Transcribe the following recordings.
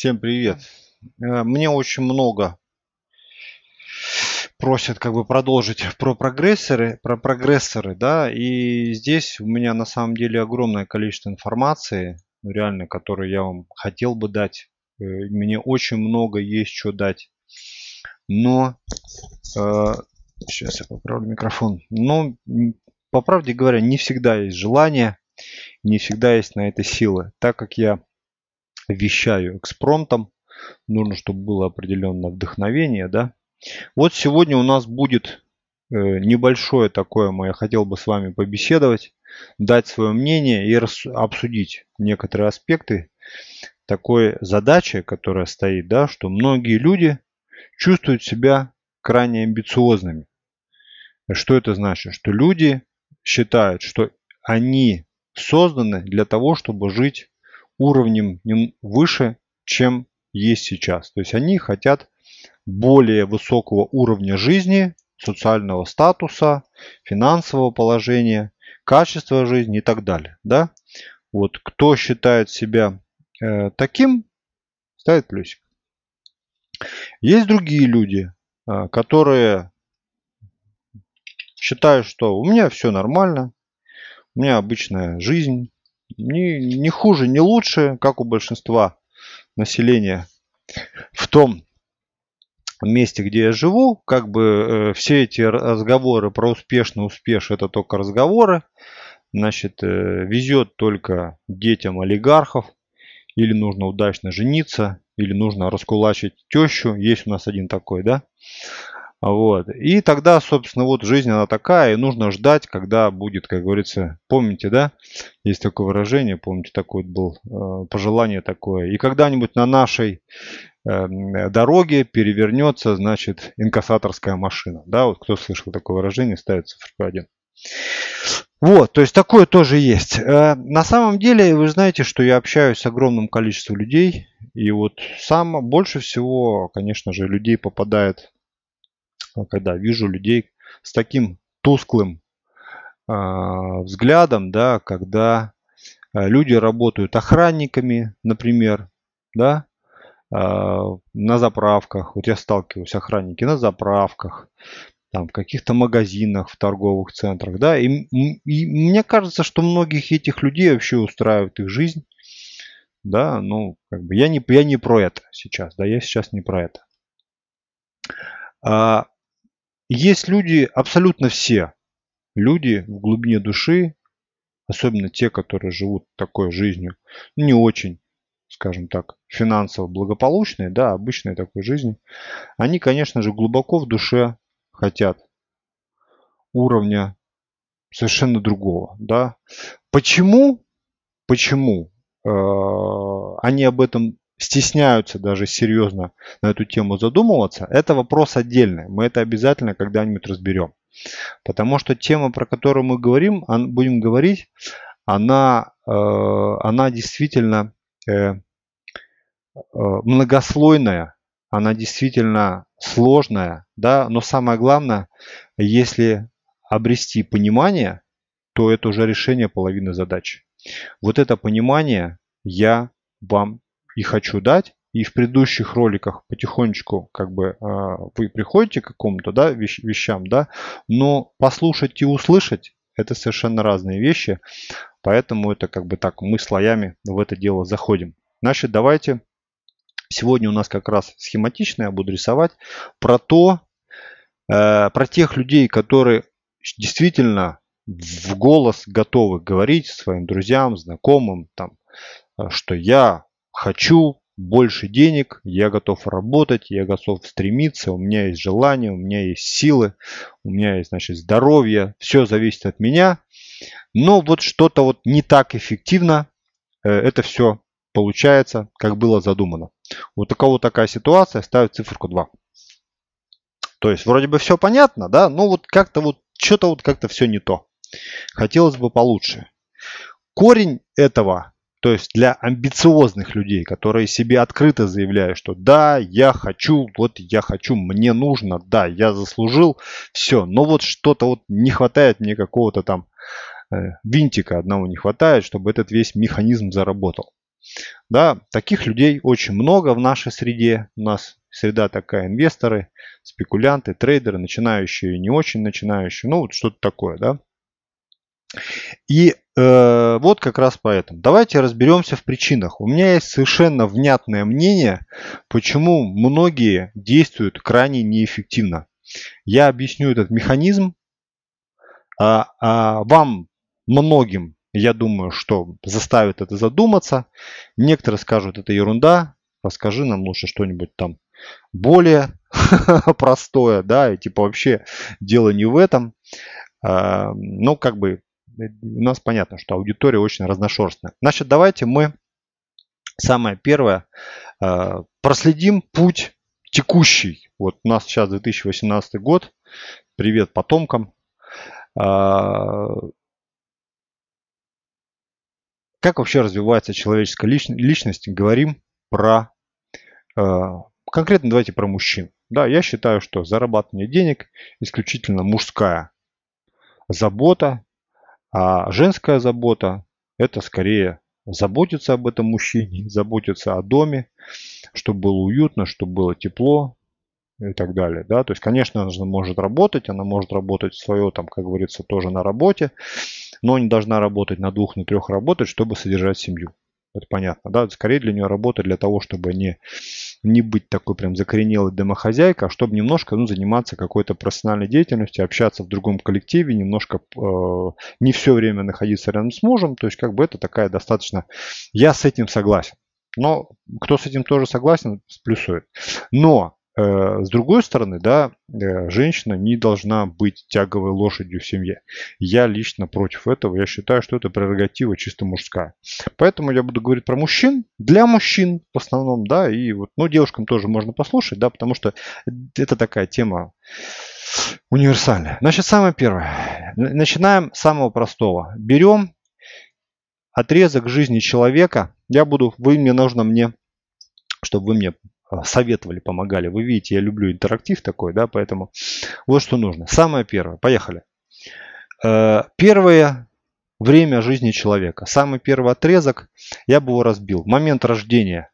Всем привет. Э, мне очень много просят как бы продолжить про прогрессоры, про прогрессоры, да, и здесь у меня на самом деле огромное количество информации, реально, которую я вам хотел бы дать. Э, мне очень много есть что дать. Но э, сейчас я поправлю микрофон. Но по правде говоря, не всегда есть желание, не всегда есть на это силы. Так как я вещаю экспромтом, нужно, чтобы было определенное вдохновение, да. Вот сегодня у нас будет э, небольшое такое, я хотел бы с вами побеседовать, дать свое мнение и обсудить некоторые аспекты такой задачи, которая стоит, да, что многие люди чувствуют себя крайне амбициозными. Что это значит? Что люди считают, что они созданы для того, чтобы жить уровнем выше, чем есть сейчас. То есть они хотят более высокого уровня жизни, социального статуса, финансового положения, качества жизни и так далее. Да? Вот кто считает себя э, таким, ставит плюсик. Есть другие люди, э, которые считают, что у меня все нормально, у меня обычная жизнь, не, не хуже, не лучше, как у большинства населения в том месте, где я живу. Как бы э, все эти разговоры про успешный успеш это только разговоры. Значит, э, везет только детям олигархов. Или нужно удачно жениться, или нужно раскулачить тещу. Есть у нас один такой, да? Вот. И тогда, собственно, вот жизнь она такая, и нужно ждать, когда будет, как говорится, помните, да, есть такое выражение, помните, такое был э, пожелание такое. И когда-нибудь на нашей э, дороге перевернется, значит, инкассаторская машина. Да, вот кто слышал такое выражение, ставит цифру 1. Вот, то есть такое тоже есть. Э, на самом деле, вы знаете, что я общаюсь с огромным количеством людей, и вот сам больше всего, конечно же, людей попадает когда вижу людей с таким тусклым э, взглядом, да, когда э, люди работают охранниками, например, да, э, на заправках. Вот я сталкиваюсь, охранники на заправках, там, в каких-то магазинах, в торговых центрах, да, и, и мне кажется, что многих этих людей вообще устраивает их жизнь, да, ну, как бы я не, я не про это сейчас, да, я сейчас не про это. А, есть люди, абсолютно все люди в глубине души, особенно те, которые живут такой жизнью, не очень, скажем так, финансово благополучной, да, обычной такой жизни, они, конечно же, глубоко в душе хотят уровня совершенно другого, да. Почему? Почему э, они об этом стесняются даже серьезно на эту тему задумываться, это вопрос отдельный. Мы это обязательно когда-нибудь разберем. Потому что тема, про которую мы говорим, будем говорить, она, э, она действительно э, э, многослойная, она действительно сложная, да, но самое главное, если обрести понимание, то это уже решение половины задачи. Вот это понимание я вам и хочу дать. И в предыдущих роликах потихонечку как бы а, вы приходите к какому-то да, вещам, да, но послушать и услышать это совершенно разные вещи. Поэтому это как бы так, мы слоями в это дело заходим. Значит, давайте сегодня у нас как раз схематично я буду рисовать про то, э, про тех людей, которые действительно в голос готовы говорить своим друзьям, знакомым, там, что я хочу больше денег, я готов работать, я готов стремиться, у меня есть желание, у меня есть силы, у меня есть, значит, здоровье, все зависит от меня. Но вот что-то вот не так эффективно э, это все получается, как было задумано. Вот у кого такая ситуация, ставит циферку 2. То есть вроде бы все понятно, да, но вот как-то вот, что-то вот как-то все не то. Хотелось бы получше. Корень этого то есть для амбициозных людей, которые себе открыто заявляют, что да, я хочу, вот я хочу, мне нужно, да, я заслужил, все. Но вот что-то вот не хватает мне какого-то там э, винтика одного не хватает, чтобы этот весь механизм заработал. Да, таких людей очень много в нашей среде. У нас среда такая, инвесторы, спекулянты, трейдеры, начинающие, не очень начинающие, ну вот что-то такое, да. И э, вот как раз поэтому. Давайте разберемся в причинах. У меня есть совершенно внятное мнение, почему многие действуют крайне неэффективно. Я объясню этот механизм. А, а вам многим, я думаю, что заставит это задуматься. Некоторые скажут, это ерунда. Расскажи нам лучше что-нибудь там более простое, да, и типа вообще дело не в этом. А, ну, как бы у нас понятно, что аудитория очень разношерстная. Значит, давайте мы самое первое а, проследим путь текущий. Вот у нас сейчас 2018 год. Привет потомкам. А, как вообще развивается человеческая личность? Говорим про конкретно давайте про мужчин. Да, я считаю, что зарабатывание денег исключительно мужская забота, а женская забота это скорее заботиться об этом мужчине, заботиться о доме, чтобы было уютно, чтобы было тепло и так далее. Да? То есть, конечно, она может работать, она может работать свое, там, как говорится, тоже на работе, но не должна работать на двух, на трех работать, чтобы содержать семью. Это понятно, да? Скорее для нее работа для того, чтобы не, не быть такой прям закоренелой домохозяйкой, а чтобы немножко ну, заниматься какой-то профессиональной деятельностью, общаться в другом коллективе, немножко э, не все время находиться рядом с мужем. То есть как бы это такая достаточно... Я с этим согласен. Но кто с этим тоже согласен, сплюсует. Но с другой стороны, да, э, женщина не должна быть тяговой лошадью в семье. Я лично против этого. Я считаю, что это прерогатива чисто мужская. Поэтому я буду говорить про мужчин, для мужчин в основном, да, и вот, ну, девушкам тоже можно послушать, да, потому что это такая тема универсальная. Значит, самое первое. Начинаем с самого простого. Берем отрезок жизни человека. Я буду, вы мне нужно мне, чтобы вы мне советовали, помогали. Вы видите, я люблю интерактив такой, да, поэтому вот что нужно. Самое первое, поехали. Э, первое время жизни человека. Самый первый отрезок, я бы его разбил. Момент рождения.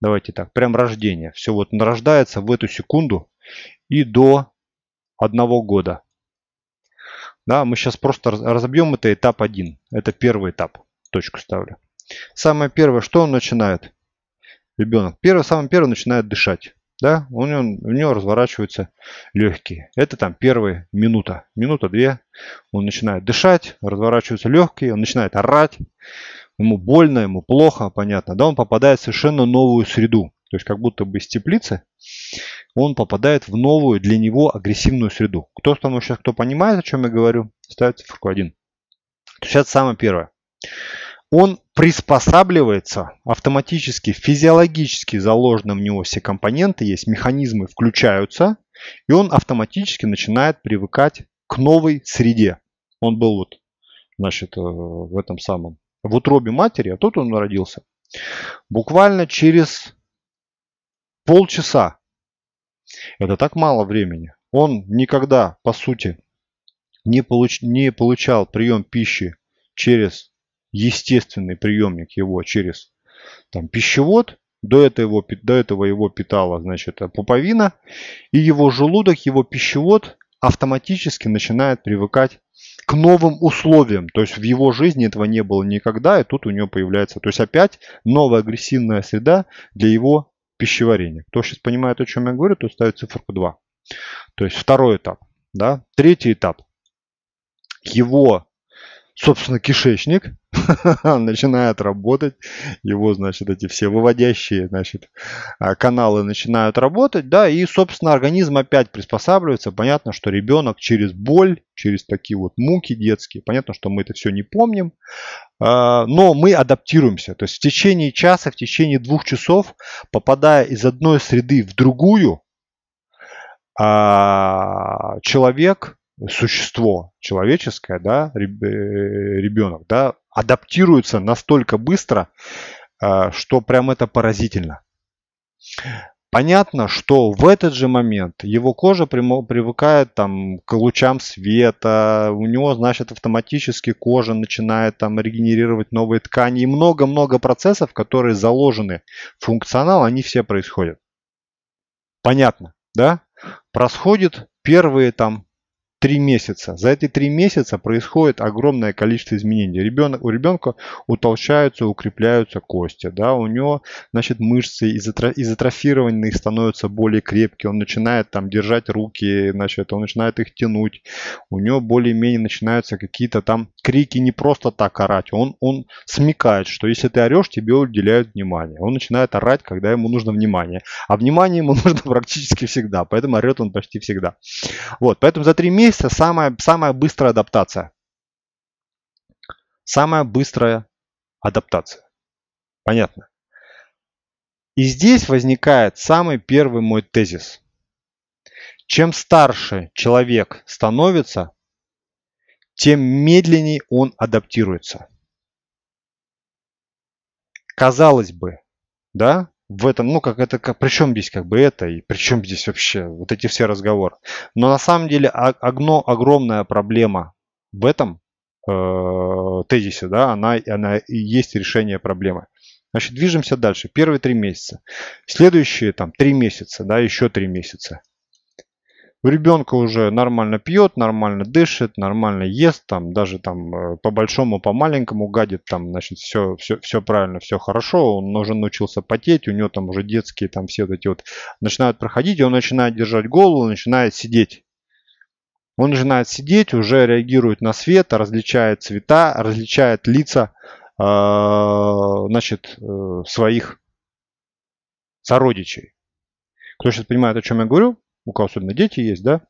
Давайте так, прям рождение. Все вот рождается в эту секунду и до одного года. Да, мы сейчас просто разобьем это этап один. Это первый этап. Точку ставлю. Самое первое, что он начинает? Ребенок, первый, самым первым начинает дышать. Да, у него, у него разворачиваются легкие. Это там первая минута, минута-две. Он начинает дышать, разворачиваются легкие, он начинает орать. Ему больно, ему плохо, понятно. Да, он попадает в совершенно новую среду. То есть как будто бы из теплицы он попадает в новую для него агрессивную среду. Кто там сейчас, кто понимает, о чем я говорю, ставит цифру 1. То есть это самое первое он приспосабливается автоматически, физиологически заложены в него все компоненты, есть механизмы, включаются, и он автоматически начинает привыкать к новой среде. Он был вот, значит, э, в этом самом, в утробе матери, а тут он родился. Буквально через полчаса, это так мало времени, он никогда, по сути, не, получ, не получал прием пищи через естественный приемник его через там, пищевод. До этого, его, до этого его питала значит, пуповина. И его желудок, его пищевод автоматически начинает привыкать к новым условиям. То есть в его жизни этого не было никогда, и тут у него появляется, то есть опять новая агрессивная среда для его пищеварения. Кто сейчас понимает, о чем я говорю, то ставит циферку 2. То есть второй этап. Да? Третий этап. Его собственно, кишечник начинает работать, его, значит, эти все выводящие, значит, а, каналы начинают работать, да, и, собственно, организм опять приспосабливается. Понятно, что ребенок через боль, через такие вот муки детские, понятно, что мы это все не помним, а, но мы адаптируемся. То есть в течение часа, в течение двух часов, попадая из одной среды в другую, а, человек существо человеческое, да, э, ребенок, да, адаптируется настолько быстро, а, что прям это поразительно. Понятно, что в этот же момент его кожа привыкает там, к лучам света, у него, значит, автоматически кожа начинает там регенерировать новые ткани и много-много процессов, которые заложены в функционал, они все происходят. Понятно, да? Происходит первые там три месяца. За эти три месяца происходит огромное количество изменений. Ребенок, у ребенка утолщаются, укрепляются кости, да, у него, значит, мышцы изотрофированные становятся более крепкие, он начинает там держать руки, значит, он начинает их тянуть, у него более-менее начинаются какие-то там крики не просто так орать, он, он смекает, что если ты орешь, тебе уделяют внимание. Он начинает орать, когда ему нужно внимание. А внимание ему нужно практически всегда, поэтому орет он почти всегда. Вот, поэтому за три месяца месяца самая, самая быстрая адаптация. Самая быстрая адаптация. Понятно. И здесь возникает самый первый мой тезис. Чем старше человек становится, тем медленнее он адаптируется. Казалось бы, да, в этом, ну, как это, как, при чем здесь как бы это, и при чем здесь вообще вот эти все разговоры. Но на самом деле одно, огромная проблема в этом э, тезисе, да, она, она и есть решение проблемы. Значит, движемся дальше. Первые три месяца. Следующие там три месяца, да, еще три месяца. У ребенка уже нормально пьет, нормально дышит, нормально ест, там даже там э, по большому, по маленькому гадит, там, значит, все, все, все правильно, все хорошо, он уже научился потеть, у него там уже детские там все вот эти вот начинают проходить, и он начинает держать голову, начинает сидеть. Он начинает сидеть, уже реагирует на свет, различает цвета, различает лица, э, значит, э, своих сородичей. Кто сейчас понимает, о чем я говорю, у кого особенно дети есть, да,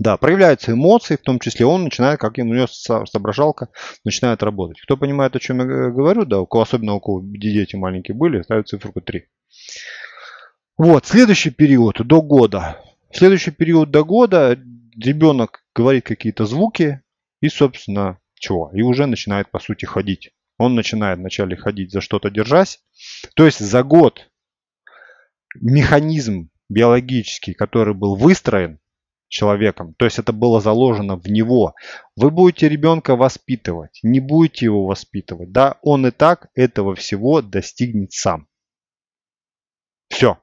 да, проявляются эмоции, в том числе он начинает, как у него соображалка начинает работать. Кто понимает, о чем я говорю, да, у кого особенно у кого дети маленькие были, ставят цифру 3. Вот, следующий период до года. Следующий период до года ребенок говорит какие-то звуки и, собственно, чего? И уже начинает, по сути, ходить. Он начинает вначале ходить за что-то держась. То есть за год механизм биологический, который был выстроен человеком, то есть это было заложено в него, вы будете ребенка воспитывать, не будете его воспитывать, да, он и так этого всего достигнет сам. Все.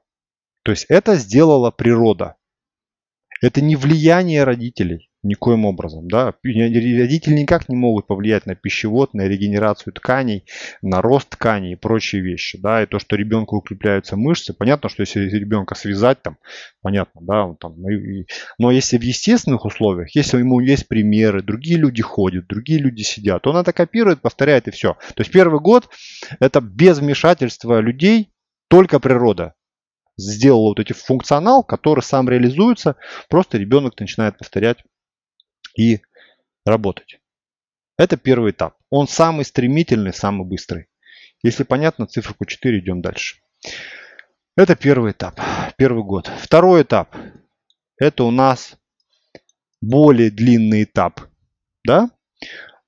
То есть это сделала природа. Это не влияние родителей. Никоим образом. Да? Родители никак не могут повлиять на пищевод, на регенерацию тканей, на рост тканей и прочие вещи. Да? И то, что ребенку укрепляются мышцы, понятно, что если ребенка связать, там, понятно, да, он там, и, но если в естественных условиях, если ему есть примеры, другие люди ходят, другие люди сидят, он это копирует, повторяет и все. То есть первый год это без вмешательства людей, только природа сделала вот эти функционал, который сам реализуется, просто ребенок начинает повторять и работать. Это первый этап. Он самый стремительный, самый быстрый. Если понятно, циферку 4 идем дальше. Это первый этап, первый год. Второй этап. Это у нас более длинный этап. Да?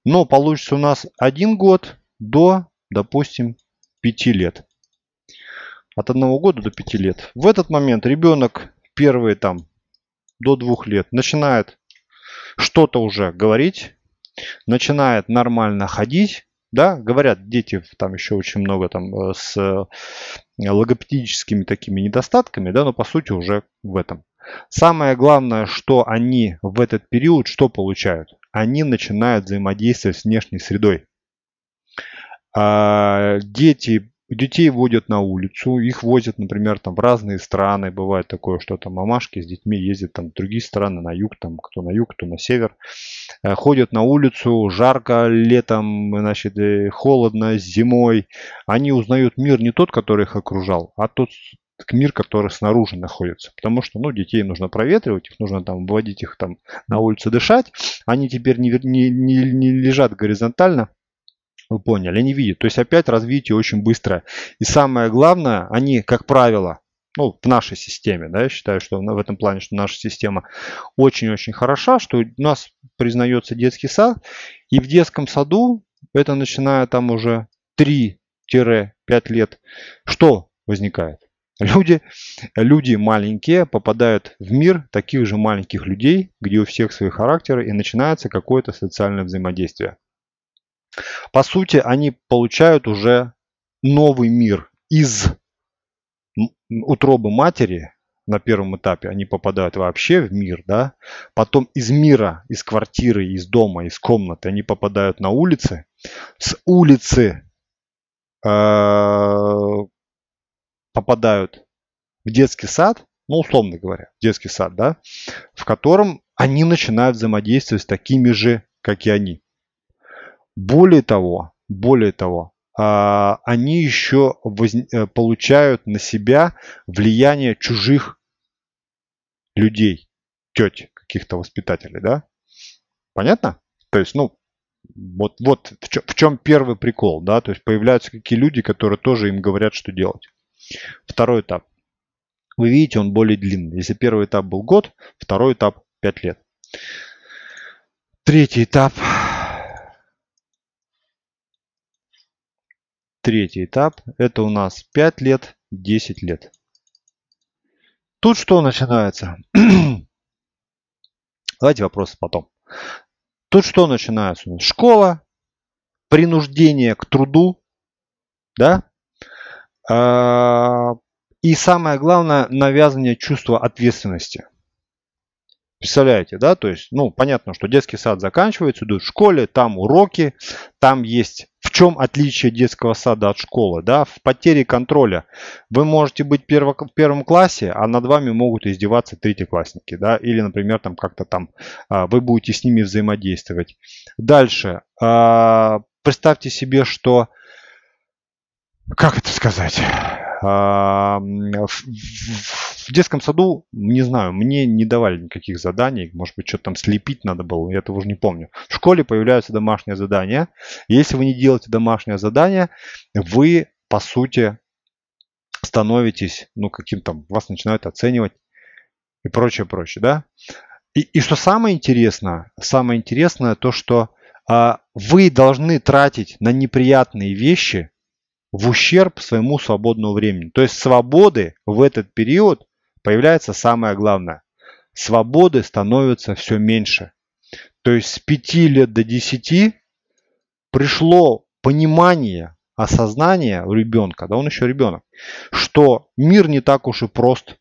Но получится у нас один год до, допустим, 5 лет. От одного года до 5 лет. В этот момент ребенок первые там до двух лет начинает что-то уже говорить, начинает нормально ходить, да, говорят дети, там еще очень много там э, с э, логопедическими такими недостатками, да, но по сути уже в этом. Самое главное, что они в этот период что получают? Они начинают взаимодействовать с внешней средой. А дети Детей водят на улицу, их возят, например, там в разные страны. Бывает такое, что там мамашки с детьми ездят там в другие страны, на юг, там кто на юг, кто на север. Э, ходят на улицу, жарко летом, значит, э, холодно зимой. Они узнают мир не тот, который их окружал, а тот мир, который снаружи находится. Потому что, ну, детей нужно проветривать, их нужно там выводить их там на улицу дышать. Они теперь не, не, не, не лежат горизонтально, вы поняли, они видят. То есть опять развитие очень быстрое. И самое главное, они, как правило, ну, в нашей системе, да, я считаю, что в этом плане, что наша система очень-очень хороша, что у нас признается детский сад, и в детском саду, это начиная там уже 3-5 лет, что возникает? Люди, люди маленькие попадают в мир таких же маленьких людей, где у всех свои характеры и начинается какое-то социальное взаимодействие. По сути, они получают уже новый мир из утробы матери на первом этапе. Они попадают вообще в мир, да. Потом из мира, из квартиры, из дома, из комнаты они попадают на улицы. С улицы э, попадают в детский сад, ну, условно говоря, детский сад, да, в котором они начинают взаимодействовать с такими же, как и они. Более того, более того, а, они еще. Э, получают на себя влияние чужих людей, теть каких-то воспитателей, да? Понятно? То есть, ну, вот, вот в, чем, в чем первый прикол, да? То есть появляются какие люди, которые тоже им говорят, что делать. Второй этап. Вы видите, он более длинный. Если первый этап был год, второй этап 5 лет. Третий этап Третий этап – это у нас 5 лет, 10 лет. Тут что начинается? Давайте вопросы потом. Тут что начинается? Школа, принуждение к труду, да? А, и самое главное, навязывание чувства ответственности. Представляете, да? То есть, ну, понятно, что детский сад заканчивается, идут в школе, там уроки, там есть в чем отличие детского сада от школы, да? В потере контроля. Вы можете быть перво, в первом классе, а над вами могут издеваться третьеклассники, да? Или, например, там как-то там а, вы будете с ними взаимодействовать. Дальше. А, представьте себе, что как это сказать? В детском саду, не знаю, мне не давали никаких заданий. Может быть, что-то там слепить надо было, я этого уже не помню. В школе появляются домашние задания. Если вы не делаете домашнее задание, вы, по сути, становитесь, ну, каким-то, вас начинают оценивать и прочее, прочее, да? И, и что самое интересное, самое интересное то, что а, вы должны тратить на неприятные вещи в ущерб своему свободному времени. То есть свободы в этот период появляется самое главное. Свободы становится все меньше. То есть с 5 лет до 10 пришло понимание, осознание у ребенка, да он еще ребенок, что мир не так уж и прост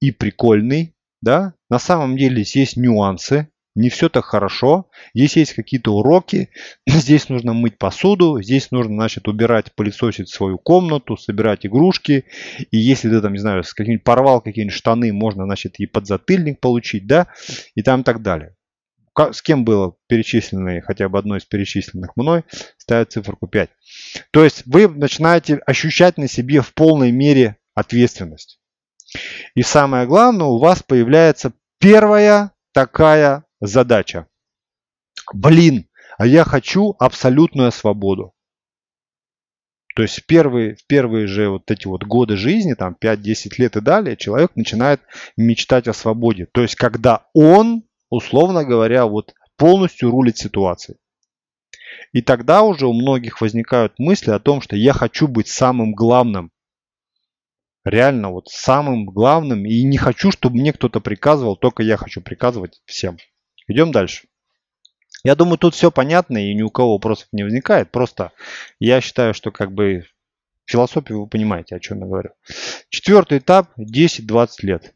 и прикольный, да, на самом деле здесь есть нюансы, не все так хорошо. Здесь есть какие-то уроки, здесь нужно мыть посуду, здесь нужно, значит, убирать, пылесосить свою комнату, собирать игрушки. И если ты там, не знаю, с каким-нибудь порвал какие-нибудь штаны, можно, значит, и подзатыльник получить, да, и там так далее. С кем было перечисленное, хотя бы одно из перечисленных мной, ставит циферку 5. То есть вы начинаете ощущать на себе в полной мере ответственность. И самое главное, у вас появляется первая такая задача. Блин, а я хочу абсолютную свободу. То есть в первые, в первые же вот эти вот годы жизни, там 5-10 лет и далее, человек начинает мечтать о свободе. То есть когда он, условно говоря, вот полностью рулит ситуацией. И тогда уже у многих возникают мысли о том, что я хочу быть самым главным. Реально вот самым главным. И не хочу, чтобы мне кто-то приказывал, только я хочу приказывать всем. Идем дальше. Я думаю, тут все понятно и ни у кого вопросов не возникает. Просто я считаю, что как бы философию вы понимаете, о чем я говорю. Четвертый этап 10-20 лет.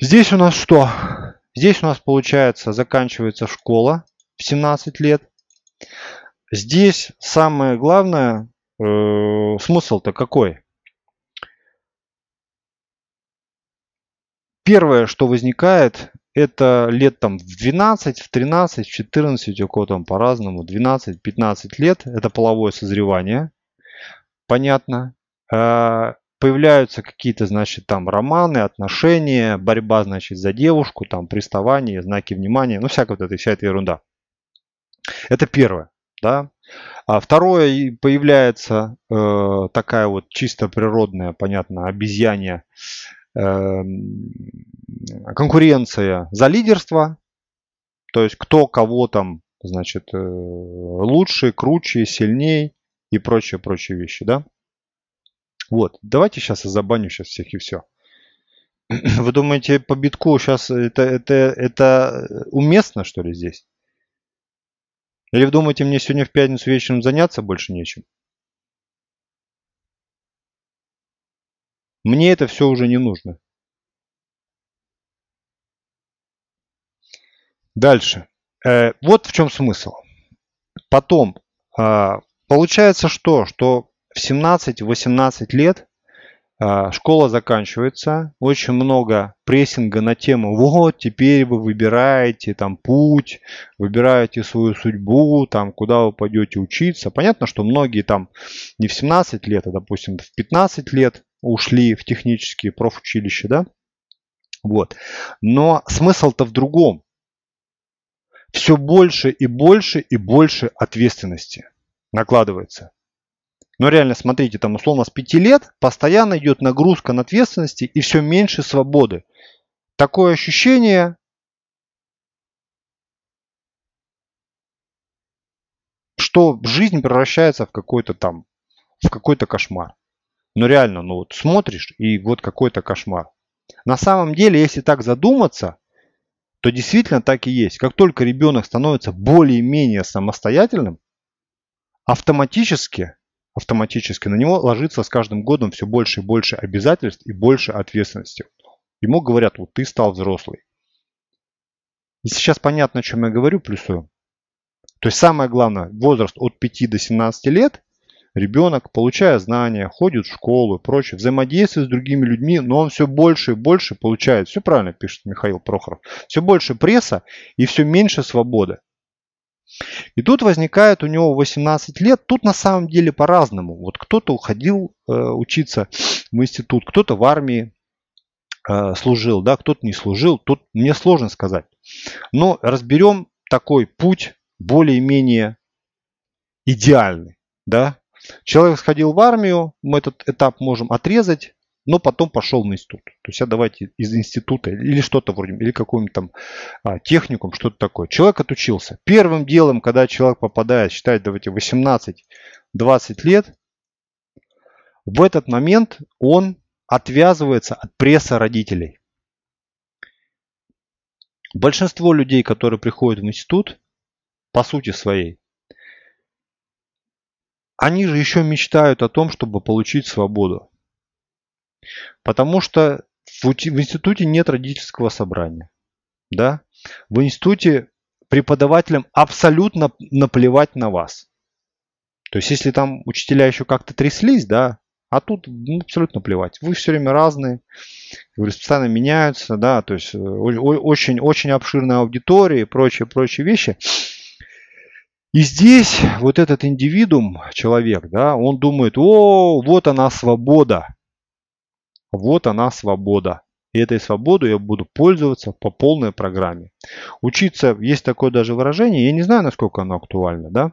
Здесь у нас что? Здесь у нас получается заканчивается школа в 17 лет. Здесь самое главное, э, смысл-то какой? Первое, что возникает, это лет там в 12, в 13, в 14, у кого там по-разному, 12-15 лет, это половое созревание, понятно. А, появляются какие-то, значит, там романы, отношения, борьба, значит, за девушку, там приставание, знаки внимания, ну всякая вот эта вся эта ерунда. Это первое, да. А второе, появляется э, такая вот чисто природная, понятно, обезьянья Эм, конкуренция за лидерство, то есть кто кого там, значит, э, лучше, круче, сильней и прочие, прочие вещи, да. Вот, давайте сейчас я забаню сейчас всех и все. Вы думаете, по битку сейчас это, это, это уместно, что ли, здесь? Или вы думаете, мне сегодня в пятницу вечером заняться больше нечем? Мне это все уже не нужно. Дальше. Э, вот в чем смысл. Потом, э, получается что? Что в 17-18 лет э, школа заканчивается, очень много прессинга на тему, вот теперь вы выбираете там путь, выбираете свою судьбу, там куда вы пойдете учиться. Понятно, что многие там не в 17 лет, а допустим в 15 лет ушли в технические профучилища, да? Вот. Но смысл-то в другом все больше и больше и больше ответственности накладывается. Но реально, смотрите, там условно с 5 лет постоянно идет нагрузка на ответственности и все меньше свободы. Такое ощущение, что жизнь превращается в какой-то там, в какой-то кошмар. Но реально, ну вот смотришь и вот какой-то кошмар. На самом деле, если так задуматься, то действительно так и есть. Как только ребенок становится более-менее самостоятельным, автоматически, автоматически на него ложится с каждым годом все больше и больше обязательств и больше ответственности. Ему говорят, вот ты стал взрослый. И сейчас понятно, о чем я говорю, плюсую. То есть самое главное, возраст от 5 до 17 лет Ребенок, получая знания, ходит в школу и прочее, взаимодействует с другими людьми, но он все больше и больше получает, все правильно пишет Михаил Прохоров, все больше пресса и все меньше свободы. И тут возникает у него 18 лет, тут на самом деле по-разному. Вот кто-то уходил э, учиться в институт, кто-то в армии э, служил, да, кто-то не служил, тут мне сложно сказать. Но разберем такой путь более-менее идеальный, да, Человек сходил в армию, мы этот этап можем отрезать, но потом пошел в институт. То есть, а давайте из института или что-то вроде, или какой-нибудь там а, техникум, что-то такое. Человек отучился. Первым делом, когда человек попадает, считать, давайте 18-20 лет, в этот момент он отвязывается от пресса родителей. Большинство людей, которые приходят в институт, по сути своей, они же еще мечтают о том, чтобы получить свободу. Потому что в, институте нет родительского собрания. Да? В институте преподавателям абсолютно наплевать на вас. То есть, если там учителя еще как-то тряслись, да, а тут ну, абсолютно плевать. Вы все время разные, говорю, постоянно меняются, да, то есть очень, очень обширная аудитория и прочие, прочие вещи. И здесь вот этот индивидуум, человек, да, он думает, о, вот она свобода. Вот она свобода. И этой свободой я буду пользоваться по полной программе. Учиться, есть такое даже выражение, я не знаю, насколько оно актуально, да.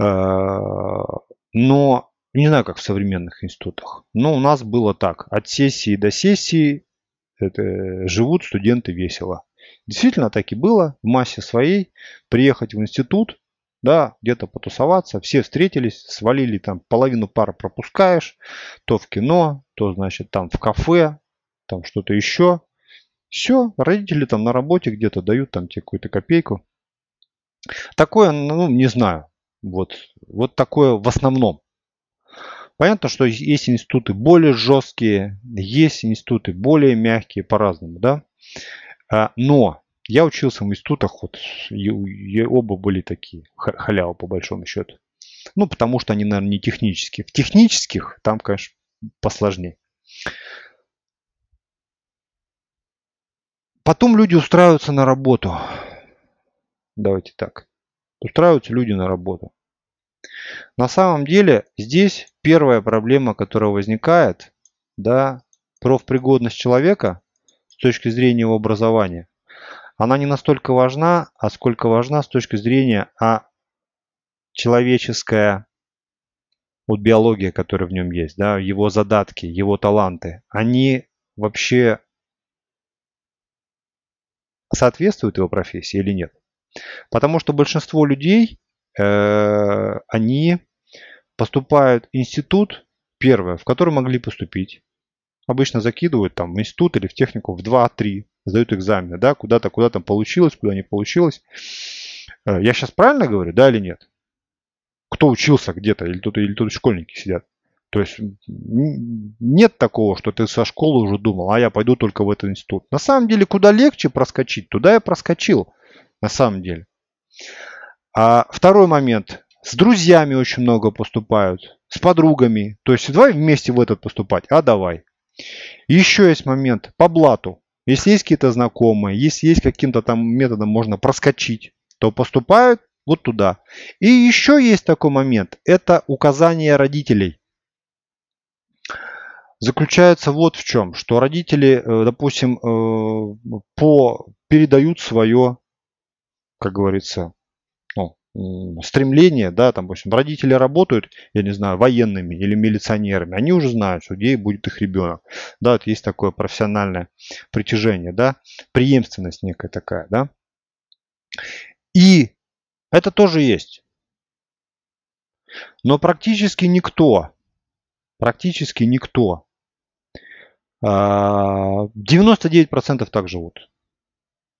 Э, но не знаю, как в современных институтах. Но у нас было так. От сессии до сессии это, живут студенты весело. Действительно так и было в массе своей. Приехать в институт, да, где-то потусоваться, все встретились, свалили там, половину пары пропускаешь, то в кино, то, значит, там в кафе, там что-то еще. Все, родители там на работе где-то дают там тебе какую-то копейку. Такое, ну, не знаю. Вот, вот такое в основном. Понятно, что есть институты более жесткие, есть институты более мягкие, по-разному, да. А, но я учился в институтах, вот и, и оба были такие, халявы по большому счету. Ну, потому что они, наверное, не технические. В технических там, конечно, посложнее. Потом люди устраиваются на работу. Давайте так. Устраиваются люди на работу. На самом деле здесь первая проблема, которая возникает, да, профпригодность человека с точки зрения его образования, она не настолько важна, а сколько важна с точки зрения а человеческая вот биология, которая в нем есть, да, его задатки, его таланты, они вообще соответствуют его профессии или нет. Потому что большинство людей, э, они поступают в институт первое, в который могли поступить. Обычно закидывают там в институт или в технику в 2-3, сдают экзамены, да, куда-то, куда там получилось, куда не получилось. Э, я сейчас правильно говорю, да или нет? Кто учился где-то, или тут, или тут школьники сидят. То есть нет такого, что ты со школы уже думал, а я пойду только в этот институт. На самом деле, куда легче проскочить, туда я проскочил. На самом деле. А второй момент. С друзьями очень много поступают, с подругами. То есть давай вместе в этот поступать, а давай. Еще есть момент по блату. Если есть какие-то знакомые, если есть каким-то там методом можно проскочить, то поступают вот туда. И еще есть такой момент. Это указание родителей. Заключается вот в чем, что родители, э, допустим, э, по, передают свое, как говорится, стремление, да, там, в общем, родители работают, я не знаю, военными или милиционерами, они уже знают, что где будет их ребенок. Да, вот есть такое профессиональное притяжение, да, преемственность некая такая, да. И это тоже есть. Но практически никто, практически никто, 99% а, так живут.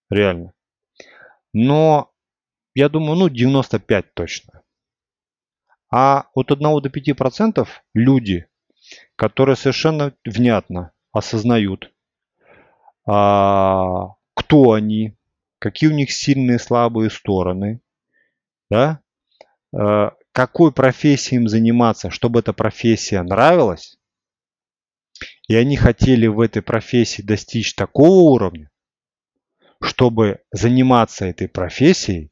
Реально. Но я думаю, ну 95 точно. А от 1 до 5 процентов люди, которые совершенно внятно осознают, а, кто они, какие у них сильные и слабые стороны, да, а, какой профессией им заниматься, чтобы эта профессия нравилась, и они хотели в этой профессии достичь такого уровня, чтобы заниматься этой профессией,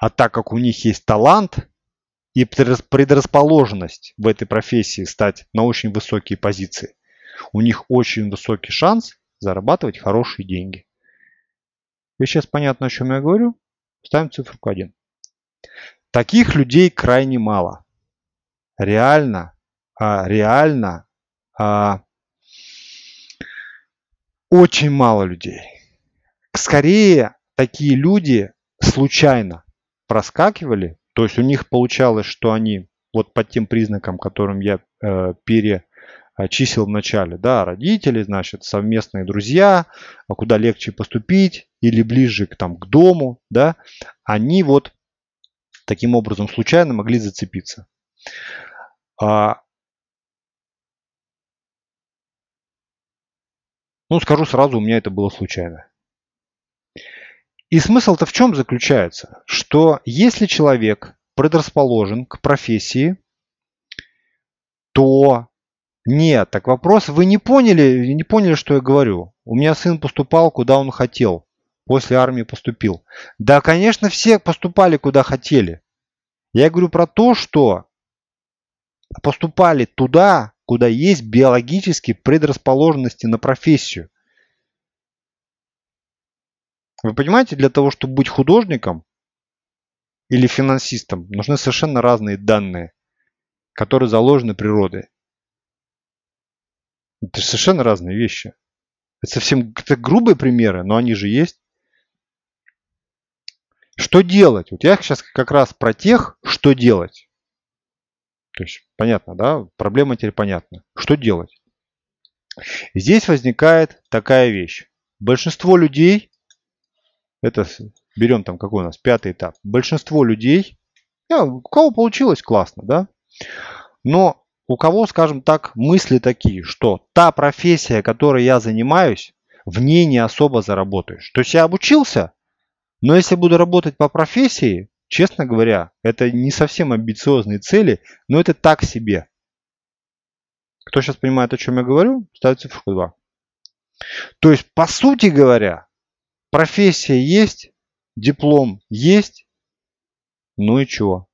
а так как у них есть талант и предрасположенность в этой профессии стать на очень высокие позиции, у них очень высокий шанс зарабатывать хорошие деньги. И сейчас понятно, о чем я говорю? Ставим цифру 1. Таких людей крайне мало. Реально, а, реально, а, очень мало людей. Скорее, такие люди случайно проскакивали, то есть у них получалось, что они вот по тем признакам, которым я э, перечислил в начале, да, родители, значит, совместные друзья, а куда легче поступить или ближе к, там, к дому, да, они вот таким образом случайно могли зацепиться. А, ну, скажу сразу, у меня это было случайно. И смысл-то в чем заключается? Что если человек предрасположен к профессии, то нет, так вопрос, вы не поняли, не поняли, что я говорю. У меня сын поступал, куда он хотел. После армии поступил. Да, конечно, все поступали, куда хотели. Я говорю про то, что поступали туда, куда есть биологические предрасположенности на профессию. Вы понимаете, для того, чтобы быть художником или финансистом, нужны совершенно разные данные, которые заложены природой. Это совершенно разные вещи. Это совсем это грубые примеры, но они же есть. Что делать? Вот я сейчас как раз про тех, что делать. То есть, понятно, да? Проблема теперь понятна. Что делать? Здесь возникает такая вещь. Большинство людей это берем там какой у нас пятый этап. Большинство людей, у кого получилось, классно, да? Но у кого, скажем так, мысли такие, что та профессия, которой я занимаюсь, в ней не особо заработаешь. То есть я обучился, но если буду работать по профессии, честно говоря, это не совсем амбициозные цели, но это так себе. Кто сейчас понимает, о чем я говорю, ставит цифру 2. То есть, по сути говоря, профессия есть, диплом есть, ну и чего?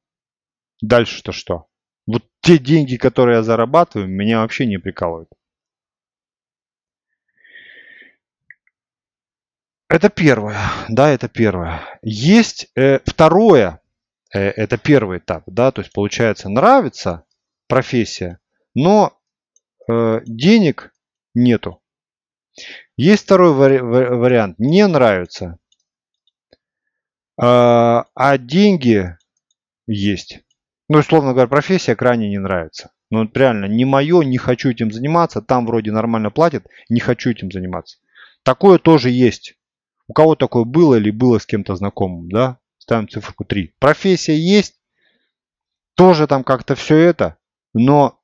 Дальше-то что? Вот те деньги, которые я зарабатываю, меня вообще не прикалывают. Это первое, да, это первое. Есть э, второе, э, это первый этап, да, то есть получается нравится профессия, но э, денег нету. Есть второй вари вариант. Не нравится. А, а деньги есть. Ну, условно говоря, профессия крайне не нравится. Ну, реально, не мое, не хочу этим заниматься, там вроде нормально платят, не хочу этим заниматься. Такое тоже есть. У кого такое было или было с кем-то знакомым, да? Ставим циферку 3. Профессия есть, тоже там как-то все это, но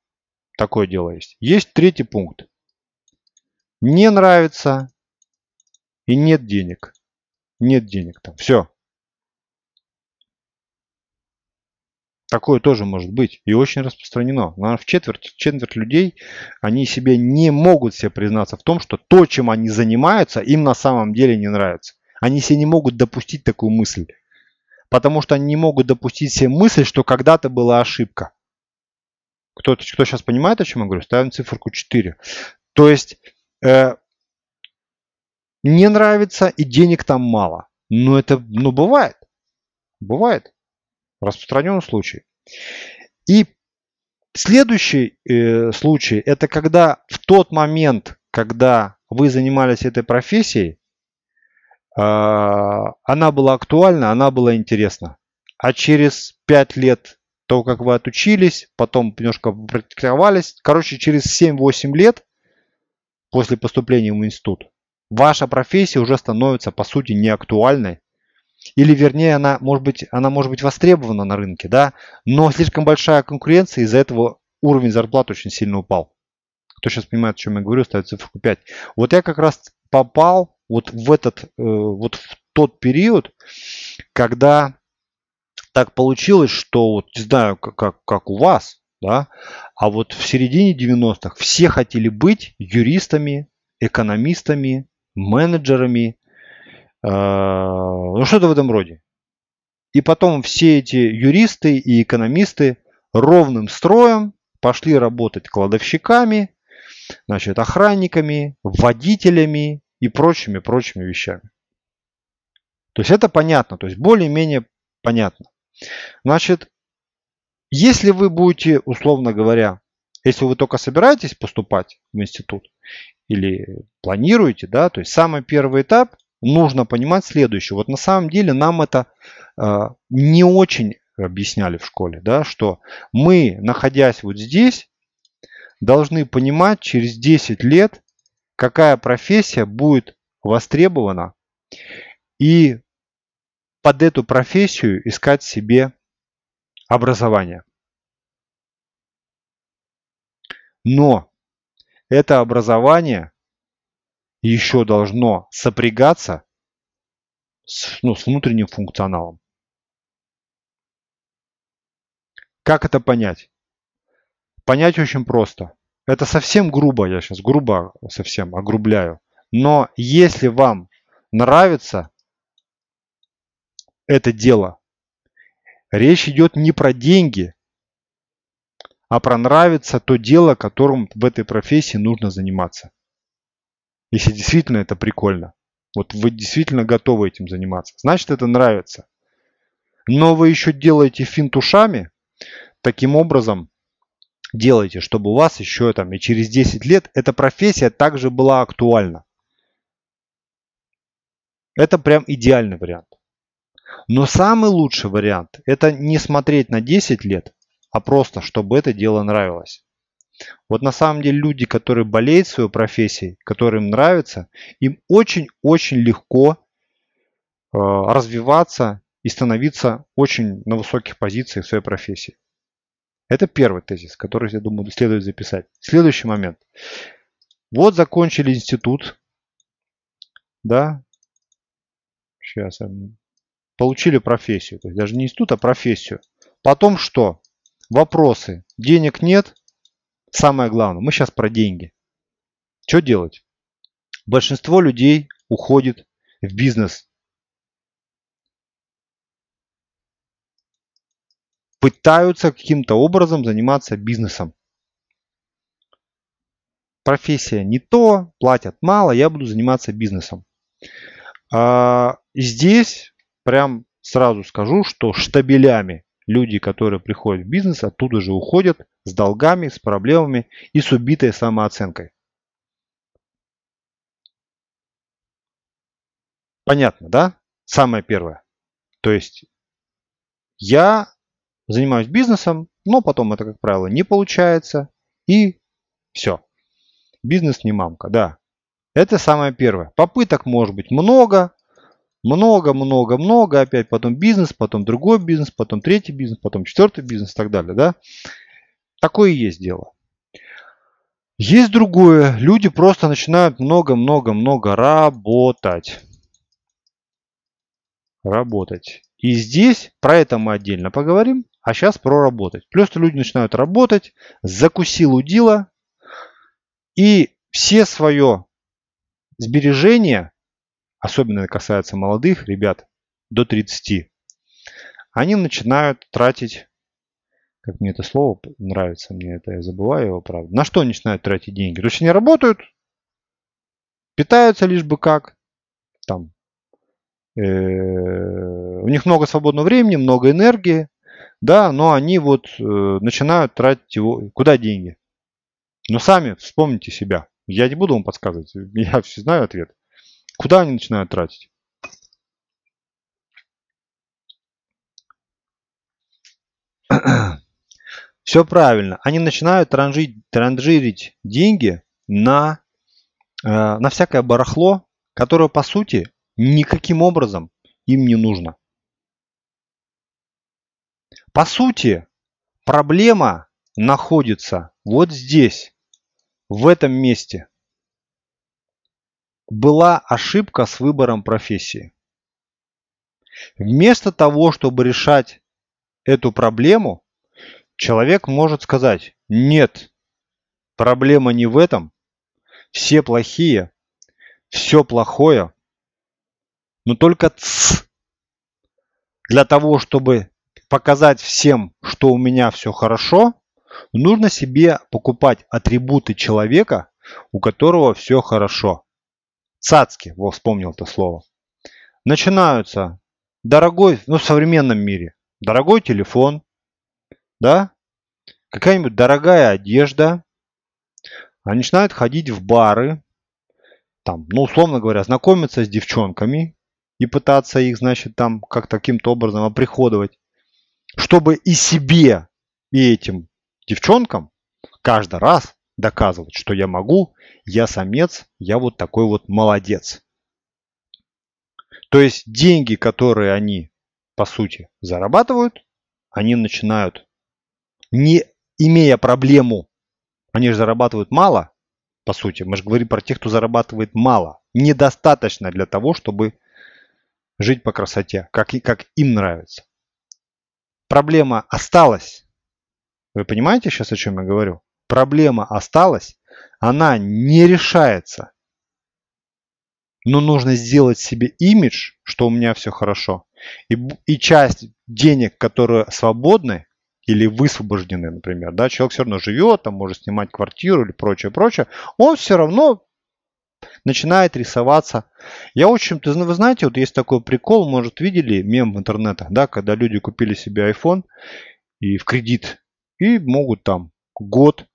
такое дело есть. Есть третий пункт. Не нравится и нет денег. Нет денег там. Все. Такое тоже может быть и очень распространено. Наверное, в четверть, четверть людей, они себе не могут себе признаться в том, что то, чем они занимаются, им на самом деле не нравится. Они себе не могут допустить такую мысль. Потому что они не могут допустить себе мысль, что когда-то была ошибка. Кто, кто сейчас понимает, о чем я говорю? Ставим циферку 4. То есть э, не нравится и денег там мало. Но это, ну, бывает. Бывает. Распространенный случай. И следующий э, случай, это когда в тот момент, когда вы занимались этой профессией, э, она была актуальна, она была интересна. А через 5 лет того, как вы отучились, потом немножко практиковались, короче, через 7-8 лет после поступления в институт, ваша профессия уже становится, по сути, неактуальной, или вернее она может быть, она может быть востребована на рынке, да, но слишком большая конкуренция, из-за этого уровень зарплат очень сильно упал. Кто сейчас понимает, о чем я говорю, ставит цифру 5. Вот я как раз попал вот в этот, э, вот в тот период, когда так получилось, что вот не знаю, как, как, как у вас, да, а вот в середине 90-х все хотели быть юристами, экономистами, менеджерами, а, ну что-то в этом роде. И потом все эти юристы и экономисты ровным строем пошли работать кладовщиками, значит, охранниками, водителями и прочими-прочими вещами. То есть это понятно, то есть более-менее понятно. Значит, если вы будете, условно говоря, если вы только собираетесь поступать в институт или планируете, да, то есть самый первый этап нужно понимать следующее. Вот на самом деле нам это э, не очень объясняли в школе, да, что мы, находясь вот здесь, должны понимать через 10 лет, какая профессия будет востребована, и под эту профессию искать себе образование. Но это образование еще должно сопрягаться с, ну, с внутренним функционалом. Как это понять? Понять очень просто. Это совсем грубо, я сейчас грубо совсем огрубляю. Но если вам нравится это дело, речь идет не про деньги, а про нравится то дело, которым в этой профессии нужно заниматься. Если действительно это прикольно. Вот вы действительно готовы этим заниматься. Значит, это нравится. Но вы еще делаете финт ушами. Таким образом, делайте, чтобы у вас еще там и через 10 лет эта профессия также была актуальна. Это прям идеальный вариант. Но самый лучший вариант это не смотреть на 10 лет, а просто чтобы это дело нравилось. Вот на самом деле люди, которые болеют своей профессией, которым нравится, им очень-очень легко э, развиваться и становиться очень на высоких позициях в своей профессии. Это первый тезис, который, я думаю, следует записать. Следующий момент. Вот закончили институт, да, сейчас, получили профессию, то есть даже не институт, а профессию. Потом что? Вопросы. Денег нет, Самое главное, мы сейчас про деньги. Что делать? Большинство людей уходит в бизнес. Пытаются каким-то образом заниматься бизнесом. Профессия не то, платят мало, я буду заниматься бизнесом. А здесь прям сразу скажу, что штабелями люди, которые приходят в бизнес, оттуда же уходят с долгами, с проблемами и с убитой самооценкой. Понятно, да? Самое первое. То есть я занимаюсь бизнесом, но потом это, как правило, не получается. И все. Бизнес не мамка, да. Это самое первое. Попыток может быть много, много, много, много, опять потом бизнес, потом другой бизнес, потом третий бизнес, потом четвертый бизнес и так далее, да. Такое и есть дело. Есть другое. Люди просто начинают много-много-много работать. Работать. И здесь про это мы отдельно поговорим, а сейчас про работать. Плюс люди начинают работать, закусил удила, и все свое сбережение, особенно касается молодых ребят до 30, они начинают тратить как мне это слово нравится, мне это я забываю его, правда. На что начинают тратить деньги? То есть они работают, питаются лишь бы как, там, э, у них много свободного времени, много энергии, да, но они вот э, начинают тратить его, куда деньги? Но сами вспомните себя. Я не буду вам подсказывать, я все знаю ответ. Куда они начинают тратить? Все правильно. Они начинают транжить, транжирить деньги на, э, на всякое барахло, которое по сути никаким образом им не нужно. По сути, проблема находится вот здесь, в этом месте. Была ошибка с выбором профессии. Вместо того, чтобы решать эту проблему, Человек может сказать, нет, проблема не в этом, все плохие, все плохое, но только ц. Для того, чтобы показать всем, что у меня все хорошо, нужно себе покупать атрибуты человека, у которого все хорошо. Цацки, вот вспомнил это слово. Начинаются дорогой, ну в современном мире, дорогой телефон, да, какая-нибудь дорогая одежда, они начинают ходить в бары, там, ну, условно говоря, знакомиться с девчонками и пытаться их, значит, там как таким-то образом оприходовать, чтобы и себе, и этим девчонкам каждый раз доказывать, что я могу, я самец, я вот такой вот молодец. То есть деньги, которые они, по сути, зарабатывают, они начинают не имея проблему, они же зарабатывают мало, по сути. Мы же говорим про тех, кто зарабатывает мало. Недостаточно для того, чтобы жить по красоте, как, и, как им нравится. Проблема осталась. Вы понимаете сейчас, о чем я говорю? Проблема осталась, она не решается. Но нужно сделать себе имидж, что у меня все хорошо. И, и часть денег, которые свободны, или высвобождены, например, да, человек все равно живет, там может снимать квартиру или прочее, прочее, он все равно начинает рисоваться. Я очень, вы знаете, вот есть такой прикол, может видели мем в интернетах, да, когда люди купили себе iPhone и в кредит и могут там год,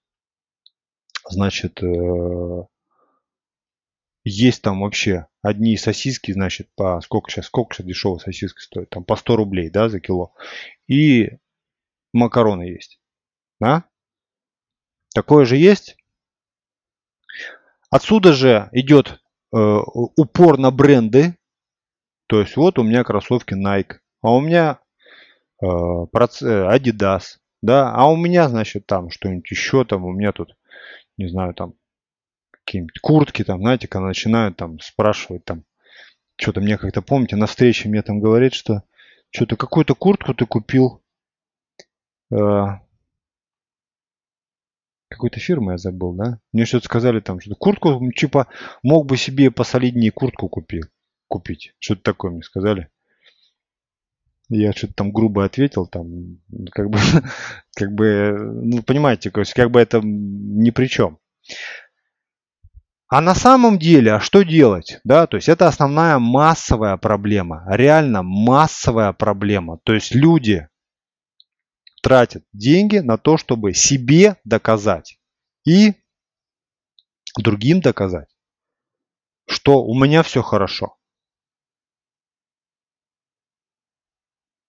значит, э, есть там вообще одни сосиски, значит, по сколько сейчас, сколько сейчас дешевые сосиски стоят, там по 100 рублей, да, за кило. И макароны есть. Да? Такое же есть. Отсюда же идет э, упор на бренды. То есть вот у меня кроссовки Nike, а у меня э, Adidas, да, а у меня, значит, там что-нибудь еще, там у меня тут, не знаю, там какие-нибудь куртки, там, знаете, когда начинают там спрашивать, там, что-то мне как-то, помните, на встрече мне там говорит, что что-то какую-то куртку ты купил, Э, какой-то фирмы я забыл, да? Мне что-то сказали там, что куртку, типа, мог бы себе посолиднее куртку купи, купить. Что-то такое мне сказали. Я что-то там грубо ответил, там, как бы, как бы, ну, понимаете, как бы это ни при чем. А на самом деле, а что делать? Да, то есть это основная массовая проблема, реально массовая проблема. То есть люди тратят деньги на то, чтобы себе доказать и другим доказать, что у меня все хорошо.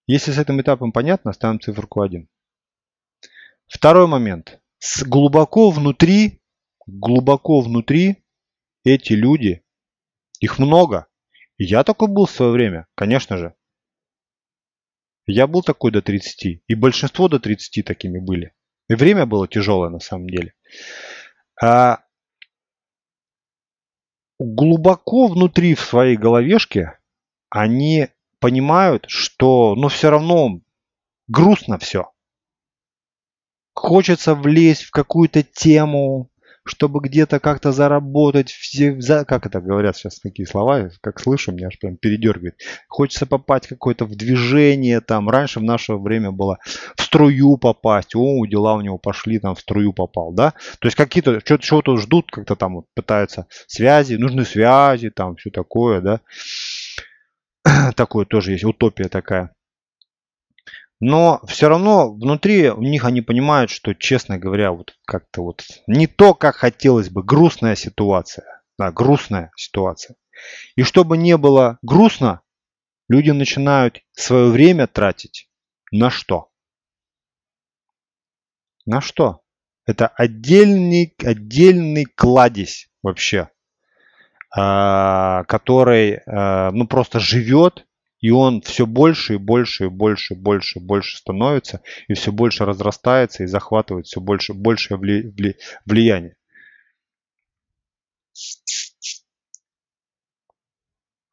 Если с этим этапом понятно, ставим циферку 1. Второй момент. С глубоко внутри, глубоко внутри эти люди, их много. Я такой был в свое время, конечно же. Я был такой до 30, и большинство до 30 такими были. И время было тяжелое на самом деле. А глубоко внутри в своей головешке они понимают, что ну все равно грустно все. Хочется влезть в какую-то тему, чтобы где-то как-то заработать, все, за, как это говорят сейчас такие слова, как слышу, меня аж прям передергивает. Хочется попасть какое-то в движение, там, раньше в наше время было в струю попасть, о, дела у него пошли, там, в струю попал, да? То есть какие-то, что-то, ждут, как-то там вот пытаются связи, нужны связи, там, все такое, да? Такое тоже есть, утопия такая. Но все равно внутри у них они понимают, что, честно говоря, вот как-то вот не то, как хотелось бы. Грустная ситуация. Да, грустная ситуация. И чтобы не было грустно, люди начинают свое время тратить на что? На что? Это отдельный, отдельный кладезь вообще, который а, ну, просто живет и он все больше и больше и больше и больше и больше становится, и все больше разрастается и захватывает все больше большее вли, вли, влияние.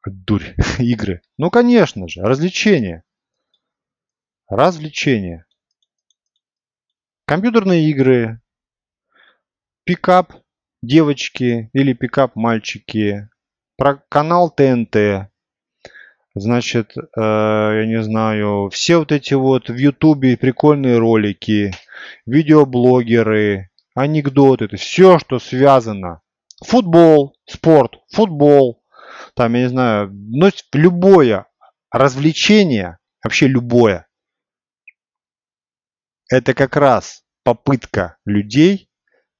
Дурь. Игры. Ну, конечно же. Развлечения. Развлечения. Компьютерные игры. Пикап девочки или пикап мальчики. Про канал ТНТ Значит, э, я не знаю, все вот эти вот в Ютубе прикольные ролики, видеоблогеры, анекдоты, все, что связано. Футбол, спорт, футбол, там, я не знаю, ну, любое развлечение, вообще любое, это как раз попытка людей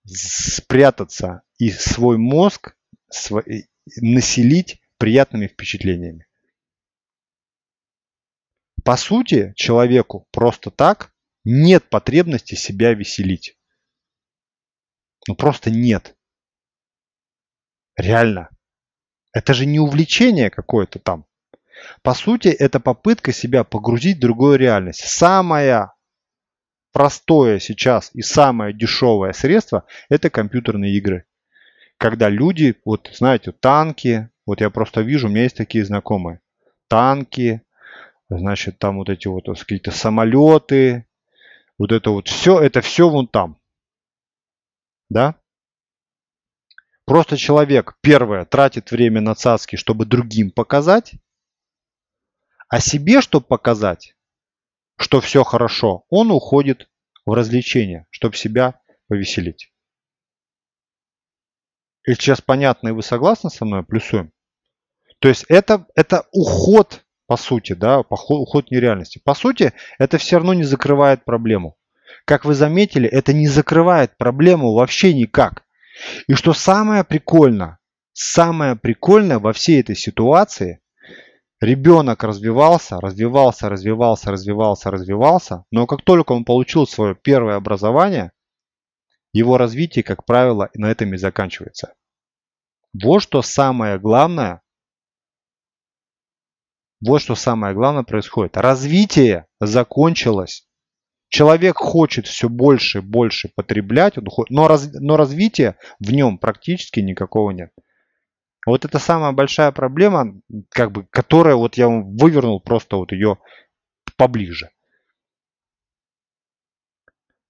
спрятаться и свой мозг свой, населить приятными впечатлениями. По сути, человеку просто так нет потребности себя веселить. Ну просто нет. Реально. Это же не увлечение какое-то там. По сути, это попытка себя погрузить в другую реальность. Самое простое сейчас и самое дешевое средство – это компьютерные игры. Когда люди, вот знаете, танки, вот я просто вижу, у меня есть такие знакомые, танки, Значит, там вот эти вот какие-то самолеты. Вот это вот все, это все вон там. Да? Просто человек, первое, тратит время на цацки, чтобы другим показать. А себе, чтобы показать, что все хорошо, он уходит в развлечения, чтобы себя повеселить. И сейчас понятно, и вы согласны со мной? Плюсуем. То есть это, это уход по сути, да, уход нереальности. По сути, это все равно не закрывает проблему. Как вы заметили, это не закрывает проблему вообще никак. И что самое прикольное, самое прикольное во всей этой ситуации, ребенок развивался, развивался, развивался, развивался, развивался, но как только он получил свое первое образование, его развитие, как правило, на этом и заканчивается. Вот что самое главное вот что самое главное происходит. Развитие закончилось. Человек хочет все больше и больше потреблять, но, раз, но развития в нем практически никакого нет. Вот это самая большая проблема, как бы, которая вот я вам вывернул просто вот ее поближе.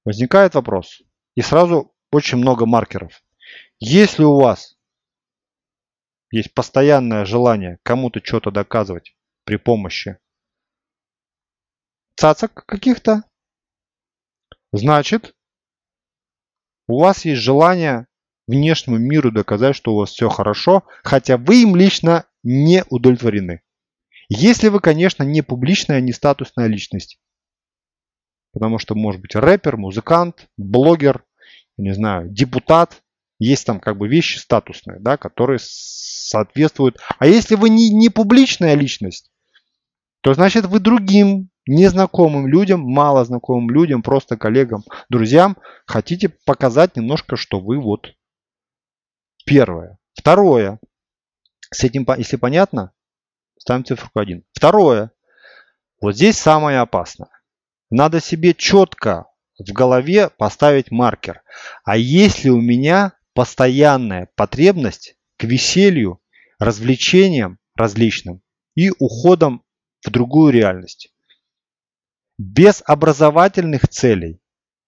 Возникает вопрос. И сразу очень много маркеров. Если у вас есть постоянное желание кому-то что-то доказывать, при помощи цацок каких-то, значит, у вас есть желание внешнему миру доказать, что у вас все хорошо, хотя вы им лично не удовлетворены. Если вы, конечно, не публичная, не статусная личность. Потому что может быть рэпер, музыкант, блогер, не знаю, депутат. Есть там как бы вещи статусные, да, которые соответствуют. А если вы не, не публичная личность, то значит вы другим незнакомым людям, мало знакомым людям, просто коллегам, друзьям, хотите показать немножко, что вы вот первое. Второе. С этим, если понятно, ставим цифру 1. Второе. Вот здесь самое опасное. Надо себе четко в голове поставить маркер. А если у меня постоянная потребность к веселью, развлечениям различным и уходом в другую реальность. Без образовательных целей,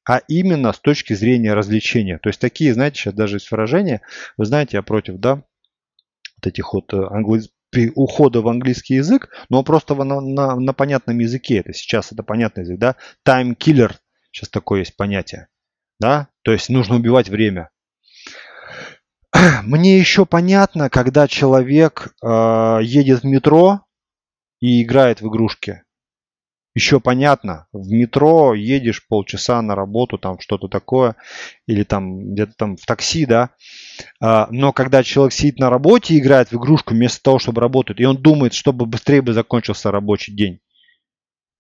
а именно с точки зрения развлечения. То есть такие, знаете, сейчас даже есть выражения, вы знаете, я против, да, вот этих вот э, английских ухода в английский язык, но просто на, на, на понятном языке. Это сейчас это понятный язык, да? Time killer, сейчас такое есть понятие, да? То есть нужно убивать время. Мне еще понятно, когда человек э, едет в метро и играет в игрушки. Еще понятно, в метро едешь полчаса на работу, там что-то такое, или там где-то там в такси, да. А, но когда человек сидит на работе и играет в игрушку вместо того, чтобы работать, и он думает, чтобы быстрее бы закончился рабочий день.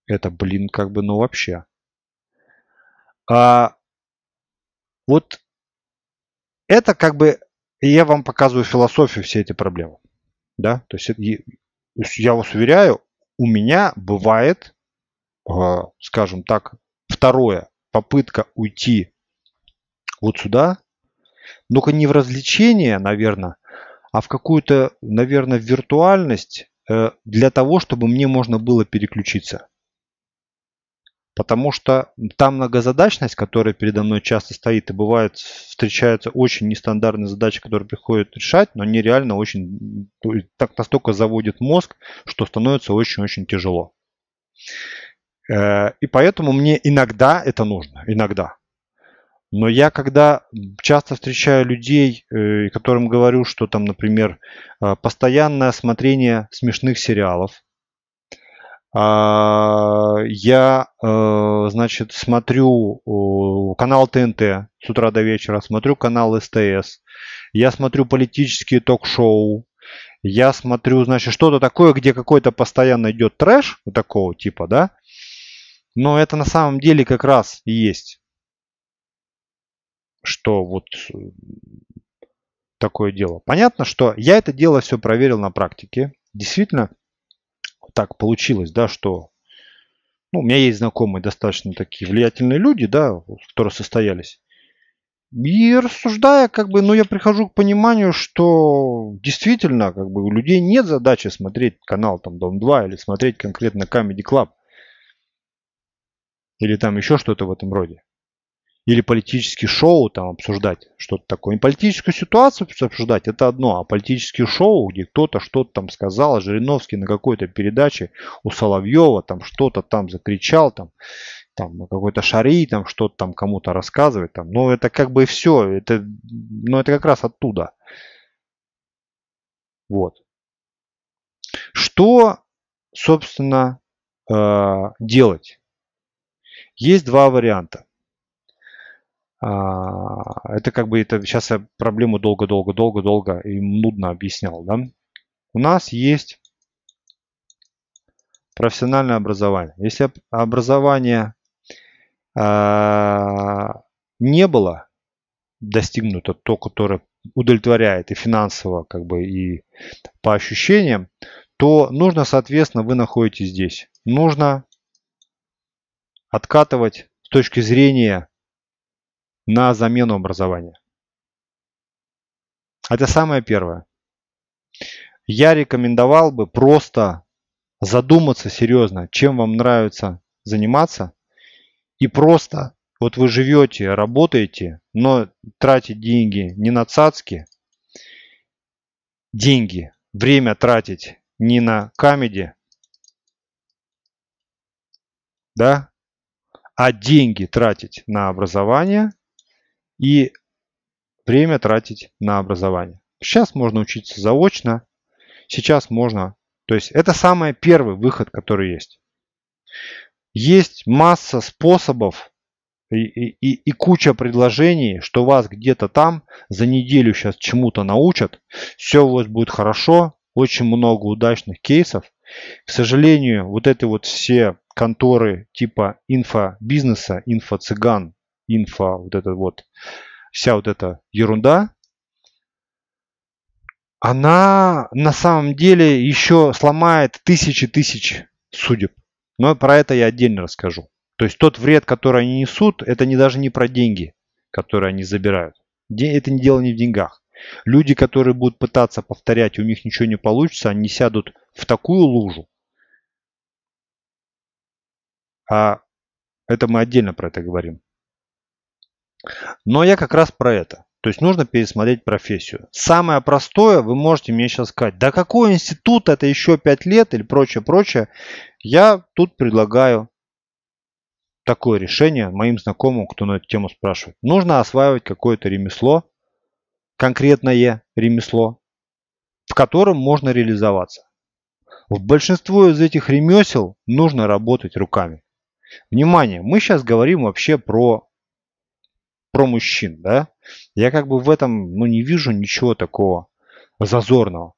Это, блин, как бы, ну вообще. А, вот это как бы я вам показываю философию все эти проблемы. Да? То есть я вас уверяю, у меня бывает, скажем так, второе, попытка уйти вот сюда, но не в развлечение, наверное, а в какую-то, наверное, виртуальность э, для того, чтобы мне можно было переключиться. Потому что та многозадачность, которая передо мной часто стоит, и бывает встречаются очень нестандартные задачи, которые приходят решать, но они реально очень, так настолько заводит мозг, что становится очень-очень тяжело. Э, и поэтому мне иногда это нужно, иногда. Но я когда часто встречаю людей, э, которым говорю, что там, например, э, постоянное смотрение смешных сериалов, а, я, значит, смотрю канал ТНТ с утра до вечера, смотрю канал СТС, я смотрю политические ток-шоу, я смотрю, значит, что-то такое, где какой-то постоянно идет трэш, вот такого типа, да, но это на самом деле как раз и есть, что вот э, такое дело. Понятно, что я это дело все проверил на практике. Действительно, так получилось, да, что ну, у меня есть знакомые достаточно такие влиятельные люди, да, которые состоялись. И рассуждая, как бы, ну, я прихожу к пониманию, что действительно, как бы, у людей нет задачи смотреть канал там Дом 2 или смотреть конкретно Comedy Club. Или там еще что-то в этом роде или политические шоу там обсуждать, что-то такое. Не политическую ситуацию обсуждать, это одно, а политические шоу, где кто-то что-то там сказал, а Жириновский на какой-то передаче у Соловьева там что-то там закричал, там, там какой-то шари, там что-то там кому-то рассказывать, там, ну это как бы все, это, ну это как раз оттуда. Вот. Что, собственно, э, делать? Есть два варианта. А, это как бы, это сейчас я проблему долго-долго-долго-долго и нудно объяснял, да. У нас есть профессиональное образование. Если образование а, не было достигнуто, то, которое удовлетворяет и финансово, как бы, и по ощущениям, то нужно, соответственно, вы находитесь здесь. Нужно откатывать с точки зрения на замену образования. Это самое первое. Я рекомендовал бы просто задуматься серьезно, чем вам нравится заниматься. И просто, вот вы живете, работаете, но тратить деньги не на цацки, деньги, время тратить не на камеди, да, а деньги тратить на образование и время тратить на образование. Сейчас можно учиться заочно, сейчас можно, то есть это самый первый выход, который есть. Есть масса способов и, и, и куча предложений, что вас где-то там за неделю сейчас чему-то научат, все у вас будет хорошо, очень много удачных кейсов. К сожалению, вот эти вот все конторы типа инфобизнеса, инфо-цыган, инфо, вот это вот, вся вот эта ерунда, она на самом деле еще сломает тысячи тысяч судеб. Но про это я отдельно расскажу. То есть тот вред, который они несут, это не даже не про деньги, которые они забирают. Это не дело не в деньгах. Люди, которые будут пытаться повторять, у них ничего не получится, они сядут в такую лужу. А это мы отдельно про это говорим. Но я как раз про это. То есть нужно пересмотреть профессию. Самое простое, вы можете мне сейчас сказать, да какой институт, это еще 5 лет или прочее, прочее. Я тут предлагаю такое решение моим знакомым, кто на эту тему спрашивает. Нужно осваивать какое-то ремесло, конкретное ремесло, в котором можно реализоваться. В большинство из этих ремесел нужно работать руками. Внимание, мы сейчас говорим вообще про, про мужчин, да? Я как бы в этом ну, не вижу ничего такого зазорного.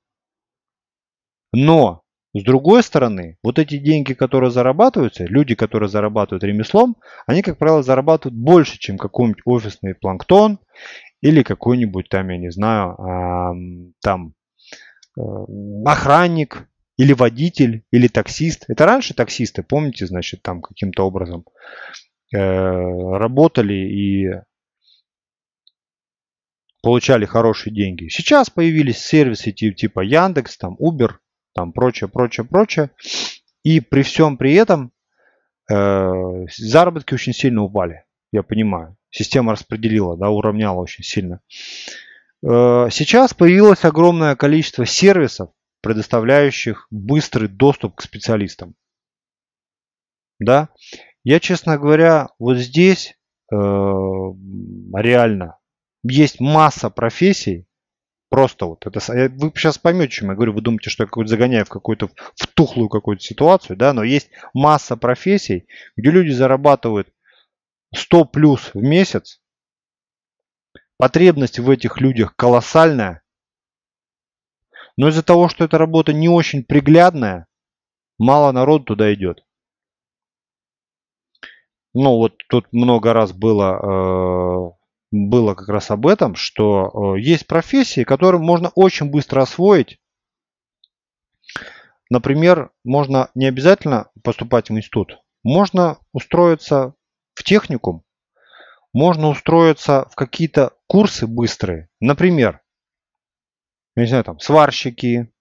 Но с другой стороны, вот эти деньги, которые зарабатываются, люди, которые зарабатывают ремеслом, они, как правило, зарабатывают больше, чем какой-нибудь офисный планктон или какой-нибудь там, я не знаю, там э, охранник или водитель или таксист. Это раньше таксисты, помните, значит, там каким-то образом э, работали и получали хорошие деньги. Сейчас появились сервисы типа Яндекс, там Uber, там прочее, прочее, прочее. И при всем при этом э, заработки очень сильно упали, я понимаю. Система распределила, да, уравняла очень сильно. Э, сейчас появилось огромное количество сервисов, предоставляющих быстрый доступ к специалистам. Да, я, честно говоря, вот здесь э, реально есть масса профессий, Просто вот это, вы сейчас поймете, чем я говорю, вы думаете, что я какой-то загоняю в какую-то в тухлую какую-то ситуацию, да, но есть масса профессий, где люди зарабатывают 100 плюс в месяц, потребность в этих людях колоссальная, но из-за того, что эта работа не очень приглядная, мало народу туда идет. Ну вот тут много раз было э, было как раз об этом, что э, есть профессии, которые можно очень быстро освоить. Например, можно не обязательно поступать в институт. Можно устроиться в техникум, можно устроиться в какие-то курсы быстрые. Например, не знаю, там сварщики,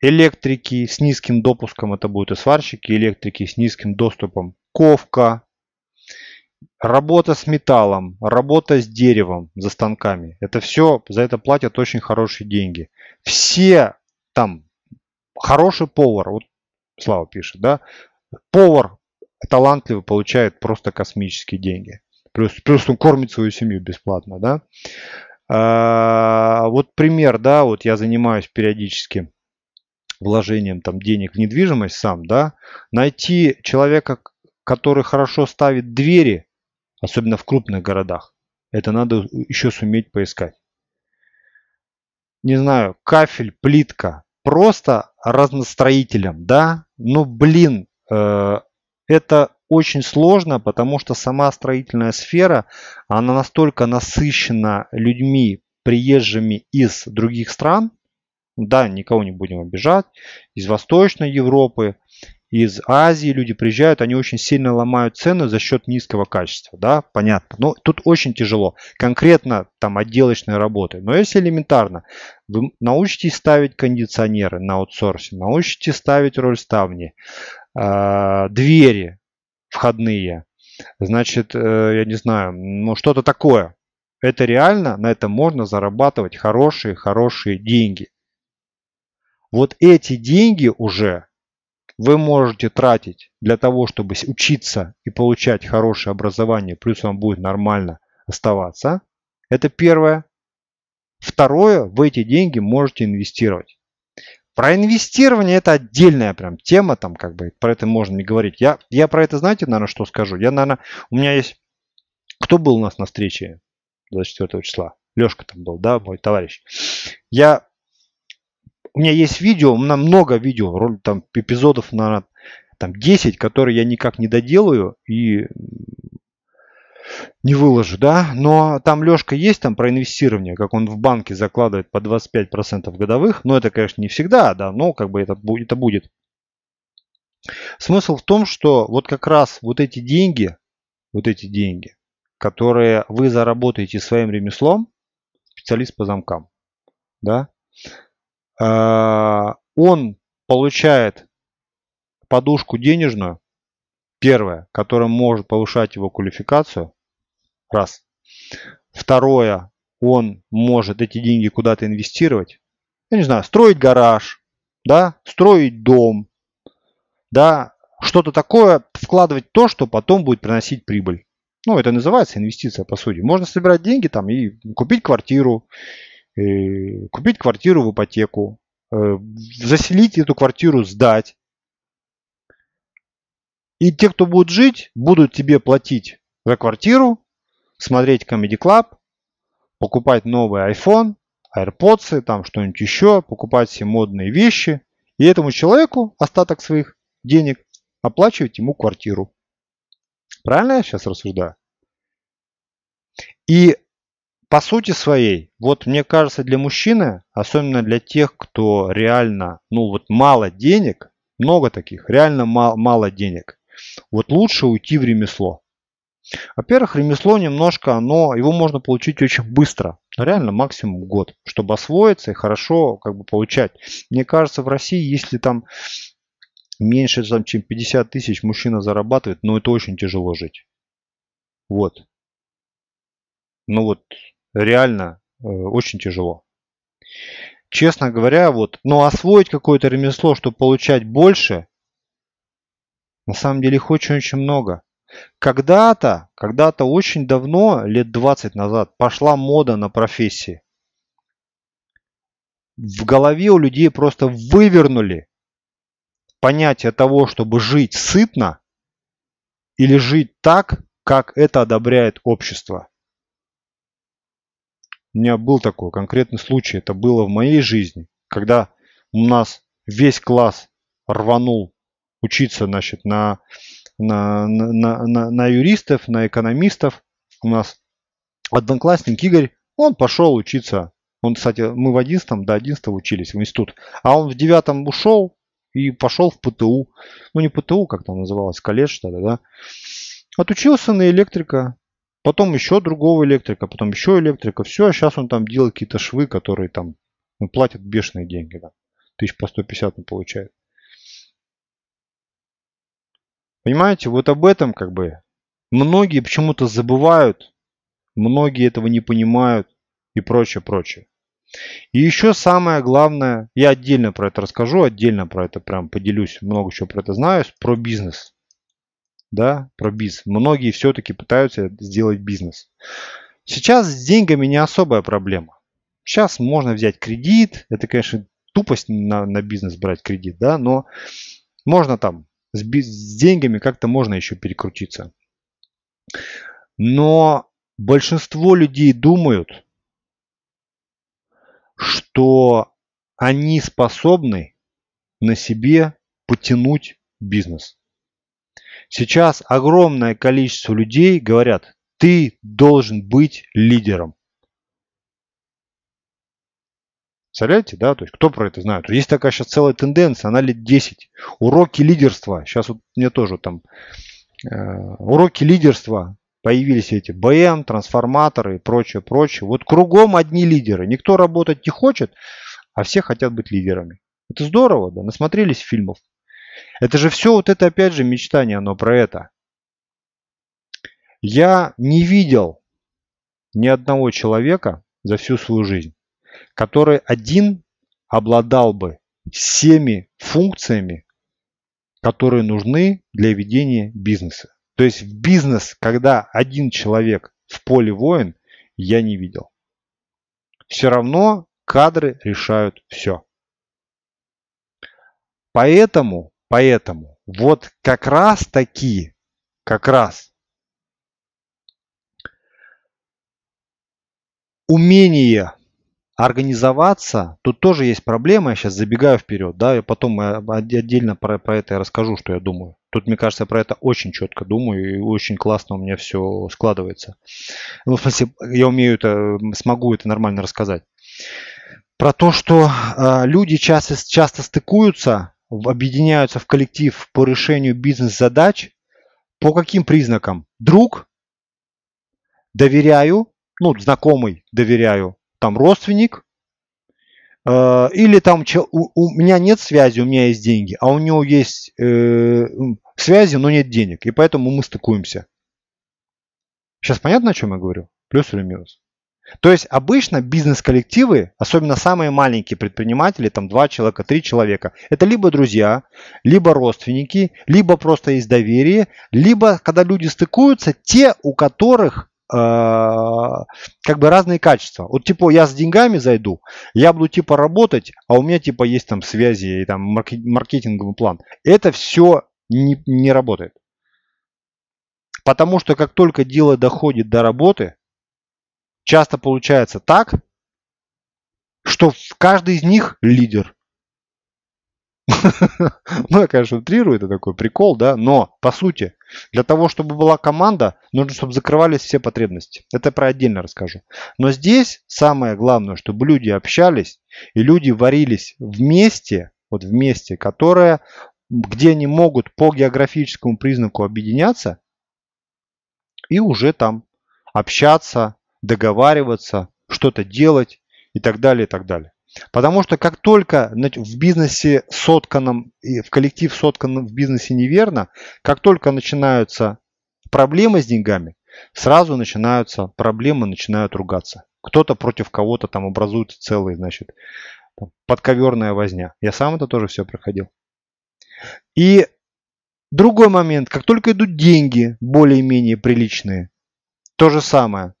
электрики с низким допуском, это будут и сварщики, электрики с низким доступом, ковка, Работа с металлом, работа с деревом за станками. Это все, за это платят очень хорошие деньги. Все там, хороший повар, вот Слава пишет, да, повар талантливый получает просто космические деньги. Плюс, плюс он кормит свою семью бесплатно, да. А, вот пример, да, вот я занимаюсь периодически вложением там денег в недвижимость сам, да, найти человека, который хорошо ставит двери, особенно в крупных городах. Это надо еще суметь поискать. Не знаю, кафель, плитка, просто разностроителем, да? Но, блин, э, это очень сложно, потому что сама строительная сфера, она настолько насыщена людьми, приезжими из других стран, да, никого не будем обижать, из Восточной Европы, из Азии люди приезжают, они очень сильно ломают цены за счет низкого качества, да, понятно. Но тут очень тяжело. Конкретно там отделочные работы. Но если элементарно, вы научитесь ставить кондиционеры на аутсорсе, научитесь ставить рольставни, э, двери входные, значит, э, я не знаю, ну что-то такое. Это реально, на это можно зарабатывать хорошие-хорошие деньги. Вот эти деньги уже вы можете тратить для того, чтобы учиться и получать хорошее образование, плюс вам будет нормально оставаться. Это первое. Второе, вы эти деньги можете инвестировать. Про инвестирование это отдельная прям тема, там как бы про это можно не говорить. Я, я про это, знаете, наверное, что скажу? Я, наверное, у меня есть... Кто был у нас на встрече 24 числа? Лешка там был, да, мой товарищ. Я у меня есть видео, у меня много видео, там эпизодов, наверное, там 10, которые я никак не доделаю и не выложу, да, но там Лешка есть там про инвестирование, как он в банке закладывает по 25% годовых, но это, конечно, не всегда, да, но как бы это это будет. Смысл в том, что вот как раз вот эти деньги, вот эти деньги, которые вы заработаете своим ремеслом, специалист по замкам, да, а, он получает подушку денежную, первое, которая может повышать его квалификацию, Раз. Второе, он может эти деньги куда-то инвестировать. Я не знаю, строить гараж, да, строить дом, да, что-то такое, вкладывать то, что потом будет приносить прибыль. Ну, это называется инвестиция, по сути. Можно собирать деньги там и купить квартиру, и купить квартиру в ипотеку, э, заселить эту квартиру, сдать. И те, кто будут жить, будут тебе платить за квартиру, смотреть Comedy Club, покупать новый iPhone, AirPods, там что-нибудь еще, покупать все модные вещи. И этому человеку остаток своих денег оплачивать ему квартиру. Правильно я сейчас рассуждаю? И по сути своей, вот мне кажется, для мужчины, особенно для тех, кто реально, ну вот мало денег, много таких, реально мало, мало денег, вот лучше уйти в ремесло. Во-первых, ремесло немножко, оно, его можно получить очень быстро, реально максимум год, чтобы освоиться и хорошо как бы получать. Мне кажется, в России, если там меньше, там, чем 50 тысяч мужчина зарабатывает, ну это очень тяжело жить. Вот. Ну вот, реально э, очень тяжело. Честно говоря, вот, но освоить какое-то ремесло, чтобы получать больше, на самом деле их очень-очень много. Когда-то, когда-то очень давно, лет 20 назад, пошла мода на профессии. В голове у людей просто вывернули понятие того, чтобы жить сытно или жить так, как это одобряет общество. У меня был такой конкретный случай, это было в моей жизни, когда у нас весь класс рванул учиться значит, на на, на, на, на юристов, на экономистов. У нас одноклассник Игорь, он пошел учиться. Он, кстати, мы в 11 до 11 учились в институт. А он в 9 ушел и пошел в ПТУ. Ну, не ПТУ, как там называлось, колледж тогда, да. Отучился на электрика, потом еще другого электрика, потом еще электрика. Все, а сейчас он там делает какие-то швы, которые там ну, платят бешеные деньги. Да. Тысяч по 150 он получает. Понимаете, вот об этом как бы многие почему-то забывают, многие этого не понимают и прочее, прочее. И еще самое главное, я отдельно про это расскажу, отдельно про это прям поделюсь, много чего про это знаю, про бизнес. Да, про бизнес. Многие все-таки пытаются сделать бизнес. Сейчас с деньгами не особая проблема. Сейчас можно взять кредит, это, конечно, тупость на, на бизнес брать кредит, да, но можно там с, с деньгами как-то можно еще перекрутиться. Но большинство людей думают, что они способны на себе потянуть бизнес. Сейчас огромное количество людей говорят, ты должен быть лидером. Представляете, да? То есть кто про это знает? Есть такая сейчас целая тенденция, она лет 10. Уроки лидерства. Сейчас вот мне тоже там э, уроки лидерства появились эти БМ, трансформаторы и прочее, прочее. Вот кругом одни лидеры. Никто работать не хочет, а все хотят быть лидерами. Это здорово, да? Насмотрелись фильмов. Это же все вот это опять же мечтание, оно про это. Я не видел ни одного человека за всю свою жизнь, который один обладал бы всеми функциями, которые нужны для ведения бизнеса. То есть в бизнес, когда один человек в поле воин, я не видел. Все равно кадры решают все. Поэтому, поэтому, вот как раз такие, как раз умение организоваться, тут тоже есть проблема, я сейчас забегаю вперед, да, и потом отдельно про, про это я расскажу, что я думаю. Тут, мне кажется, про это очень четко думаю, и очень классно у меня все складывается. Ну, в смысле, я умею это, смогу это нормально рассказать. Про то, что э, люди часто, часто стыкуются, объединяются в коллектив по решению бизнес-задач. По каким признакам? Друг, доверяю, ну, знакомый, доверяю, там родственник, э, или там у, у меня нет связи, у меня есть деньги, а у него есть э, связи, но нет денег, и поэтому мы стыкуемся. Сейчас понятно, о чем я говорю? Плюс или минус? То есть обычно бизнес-коллективы, особенно самые маленькие предприниматели, там два человека, три человека, это либо друзья, либо родственники, либо просто есть доверие, либо когда люди стыкуются, те, у которых как бы разные качества. Вот типа я с деньгами зайду, я буду типа работать, а у меня типа есть там связи и там маркетинговый план. Это все не, не работает. Потому что как только дело доходит до работы, часто получается так, что каждый из них лидер. Ну, я, конечно, утрирую, это такой прикол, да, но, по сути, для того, чтобы была команда, нужно, чтобы закрывались все потребности. Это про отдельно расскажу. Но здесь самое главное, чтобы люди общались, и люди варились вместе, вот вместе, которое, где они могут по географическому признаку объединяться, и уже там общаться, договариваться, что-то делать и так далее, и так далее. Потому что как только в бизнесе сотканном, в коллектив сотканном в бизнесе неверно, как только начинаются проблемы с деньгами, сразу начинаются проблемы, начинают ругаться. Кто-то против кого-то там образуется целый, значит, подковерная возня. Я сам это тоже все проходил. И другой момент, как только идут деньги более-менее приличные, то же самое.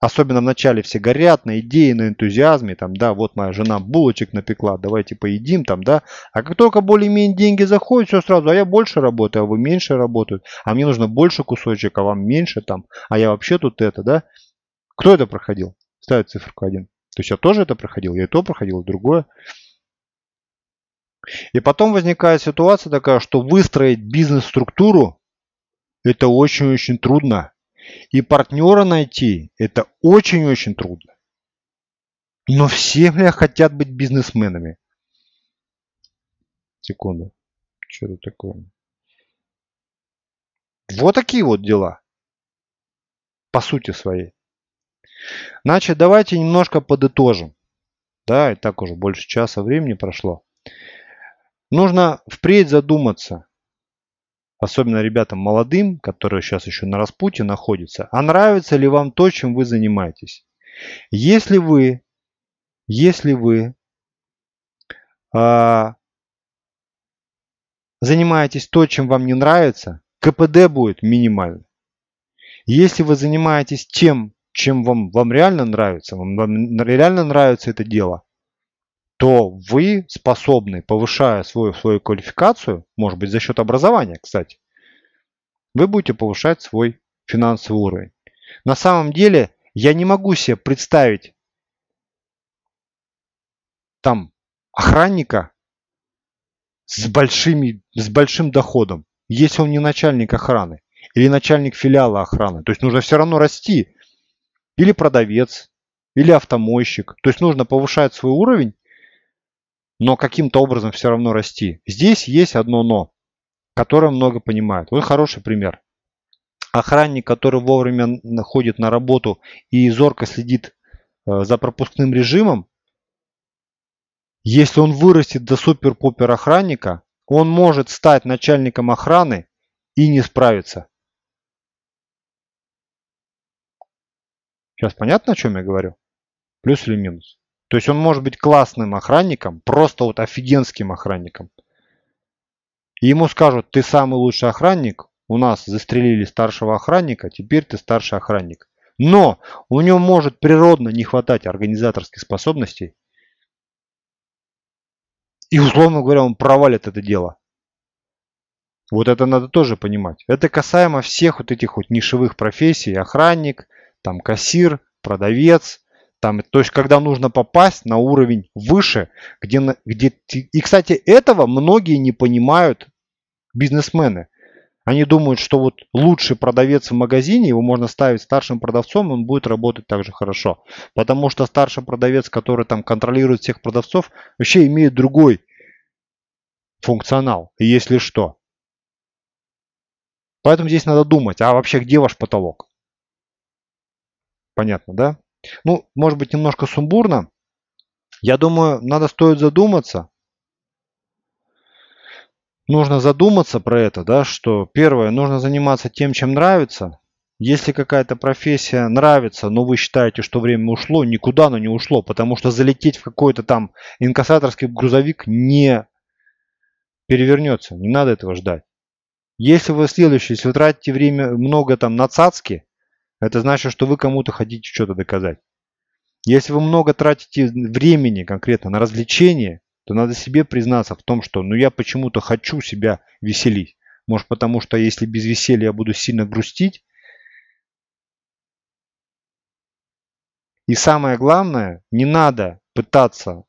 Особенно в начале все горят на идее, на энтузиазме, там, да, вот моя жена булочек напекла, давайте поедим, там, да. А как только более-менее деньги заходят, все сразу, а я больше работаю, а вы меньше работают, а мне нужно больше кусочек, а вам меньше, там, а я вообще тут это, да. Кто это проходил? Ставит циферку один. То есть я тоже это проходил, я и то проходил, и другое. И потом возникает ситуация такая, что выстроить бизнес-структуру это очень-очень трудно. И партнера найти это очень-очень трудно. Но все, бля, хотят быть бизнесменами. Секунду. Что это такое? Вот такие вот дела. По сути своей. Значит, давайте немножко подытожим. Да, и так уже больше часа времени прошло. Нужно впредь задуматься, особенно ребятам молодым, которые сейчас еще на распутье находятся, а нравится ли вам то, чем вы занимаетесь. Если вы, если вы а, занимаетесь то, чем вам не нравится, КПД будет минимальный. Если вы занимаетесь тем, чем вам, вам реально нравится, вам, вам реально нравится это дело, то вы способны, повышая свою, свою квалификацию, может быть за счет образования, кстати, вы будете повышать свой финансовый уровень. На самом деле я не могу себе представить там охранника с, большими, с большим доходом, если он не начальник охраны или начальник филиала охраны. То есть нужно все равно расти. Или продавец, или автомойщик. То есть нужно повышать свой уровень но каким-то образом все равно расти. Здесь есть одно но, которое много понимают. Вот хороший пример. Охранник, который вовремя ходит на работу и зорко следит э, за пропускным режимом, если он вырастет до супер-пупер охранника, он может стать начальником охраны и не справиться. Сейчас понятно, о чем я говорю? Плюс или минус? То есть он может быть классным охранником, просто вот офигенским охранником. И ему скажут, ты самый лучший охранник, у нас застрелили старшего охранника, теперь ты старший охранник. Но у него может природно не хватать организаторских способностей. И, условно говоря, он провалит это дело. Вот это надо тоже понимать. Это касаемо всех вот этих вот нишевых профессий. Охранник, там кассир, продавец, Там, то есть, когда нужно попасть на уровень выше, где, где... И, кстати, этого многие не понимают бизнесмены. Они думают, что вот лучший продавец в магазине, его можно ставить старшим продавцом, он будет работать так же хорошо. Потому что старший продавец, который там контролирует всех продавцов, вообще имеет другой функционал, если что. Поэтому здесь надо думать, а вообще где ваш потолок? Понятно, да? Ну, может быть, немножко сумбурно. Я думаю, надо стоит задуматься, нужно задуматься про это, да, что первое, нужно заниматься тем, чем нравится. Если какая-то профессия нравится, но вы считаете, что время ушло, никуда оно не ушло, потому что залететь в какой-то там инкассаторский грузовик не перевернется, не надо этого ждать. Если вы следующий, если вы тратите время много там на цацки, это значит, что вы кому-то хотите что-то доказать. Если вы много тратите времени конкретно на развлечения, то надо себе признаться в том, что ну я почему-то хочу себя веселить. Может потому что если без веселья я буду сильно грустить. И самое главное, не надо пытаться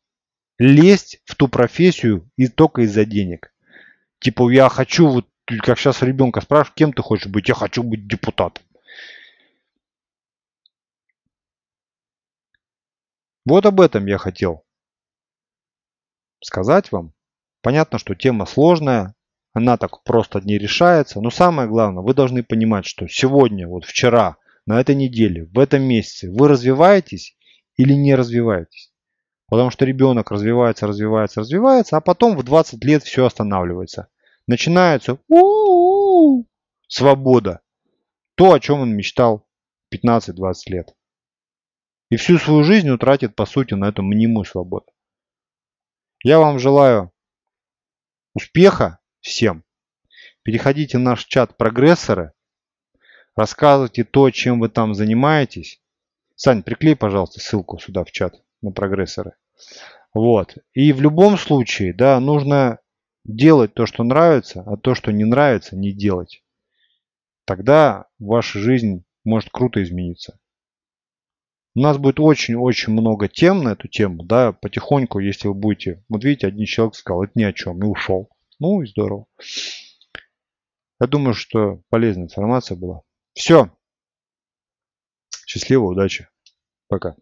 лезть в ту профессию и только из-за денег. Типа я хочу, вот как сейчас ребенка спрашивают, кем ты хочешь быть, я хочу быть депутатом. Вот об этом я хотел сказать вам. Понятно, что тема сложная, она так просто не решается, но самое главное, вы должны понимать, что сегодня, вот вчера, на этой неделе, в этом месяце вы развиваетесь или не развиваетесь. Потому что ребенок развивается, развивается, развивается, а потом в 20 лет все останавливается. Начинается у -у -у, свобода. То, о чем он мечтал 15-20 лет. И всю свою жизнь утратит, по сути, на эту мнимую свободу. Я вам желаю успеха всем. Переходите в наш чат прогрессоры. Рассказывайте то, чем вы там занимаетесь. Сань, приклей, пожалуйста, ссылку сюда в чат на прогрессоры. Вот. И в любом случае, да, нужно делать то, что нравится, а то, что не нравится, не делать. Тогда ваша жизнь может круто измениться. У нас будет очень-очень много тем на эту тему, да, потихоньку, если вы будете, вот видите, один человек сказал, это ни о чем, и ушел. Ну и здорово. Я думаю, что полезная информация была. Все. Счастливо, удачи. Пока.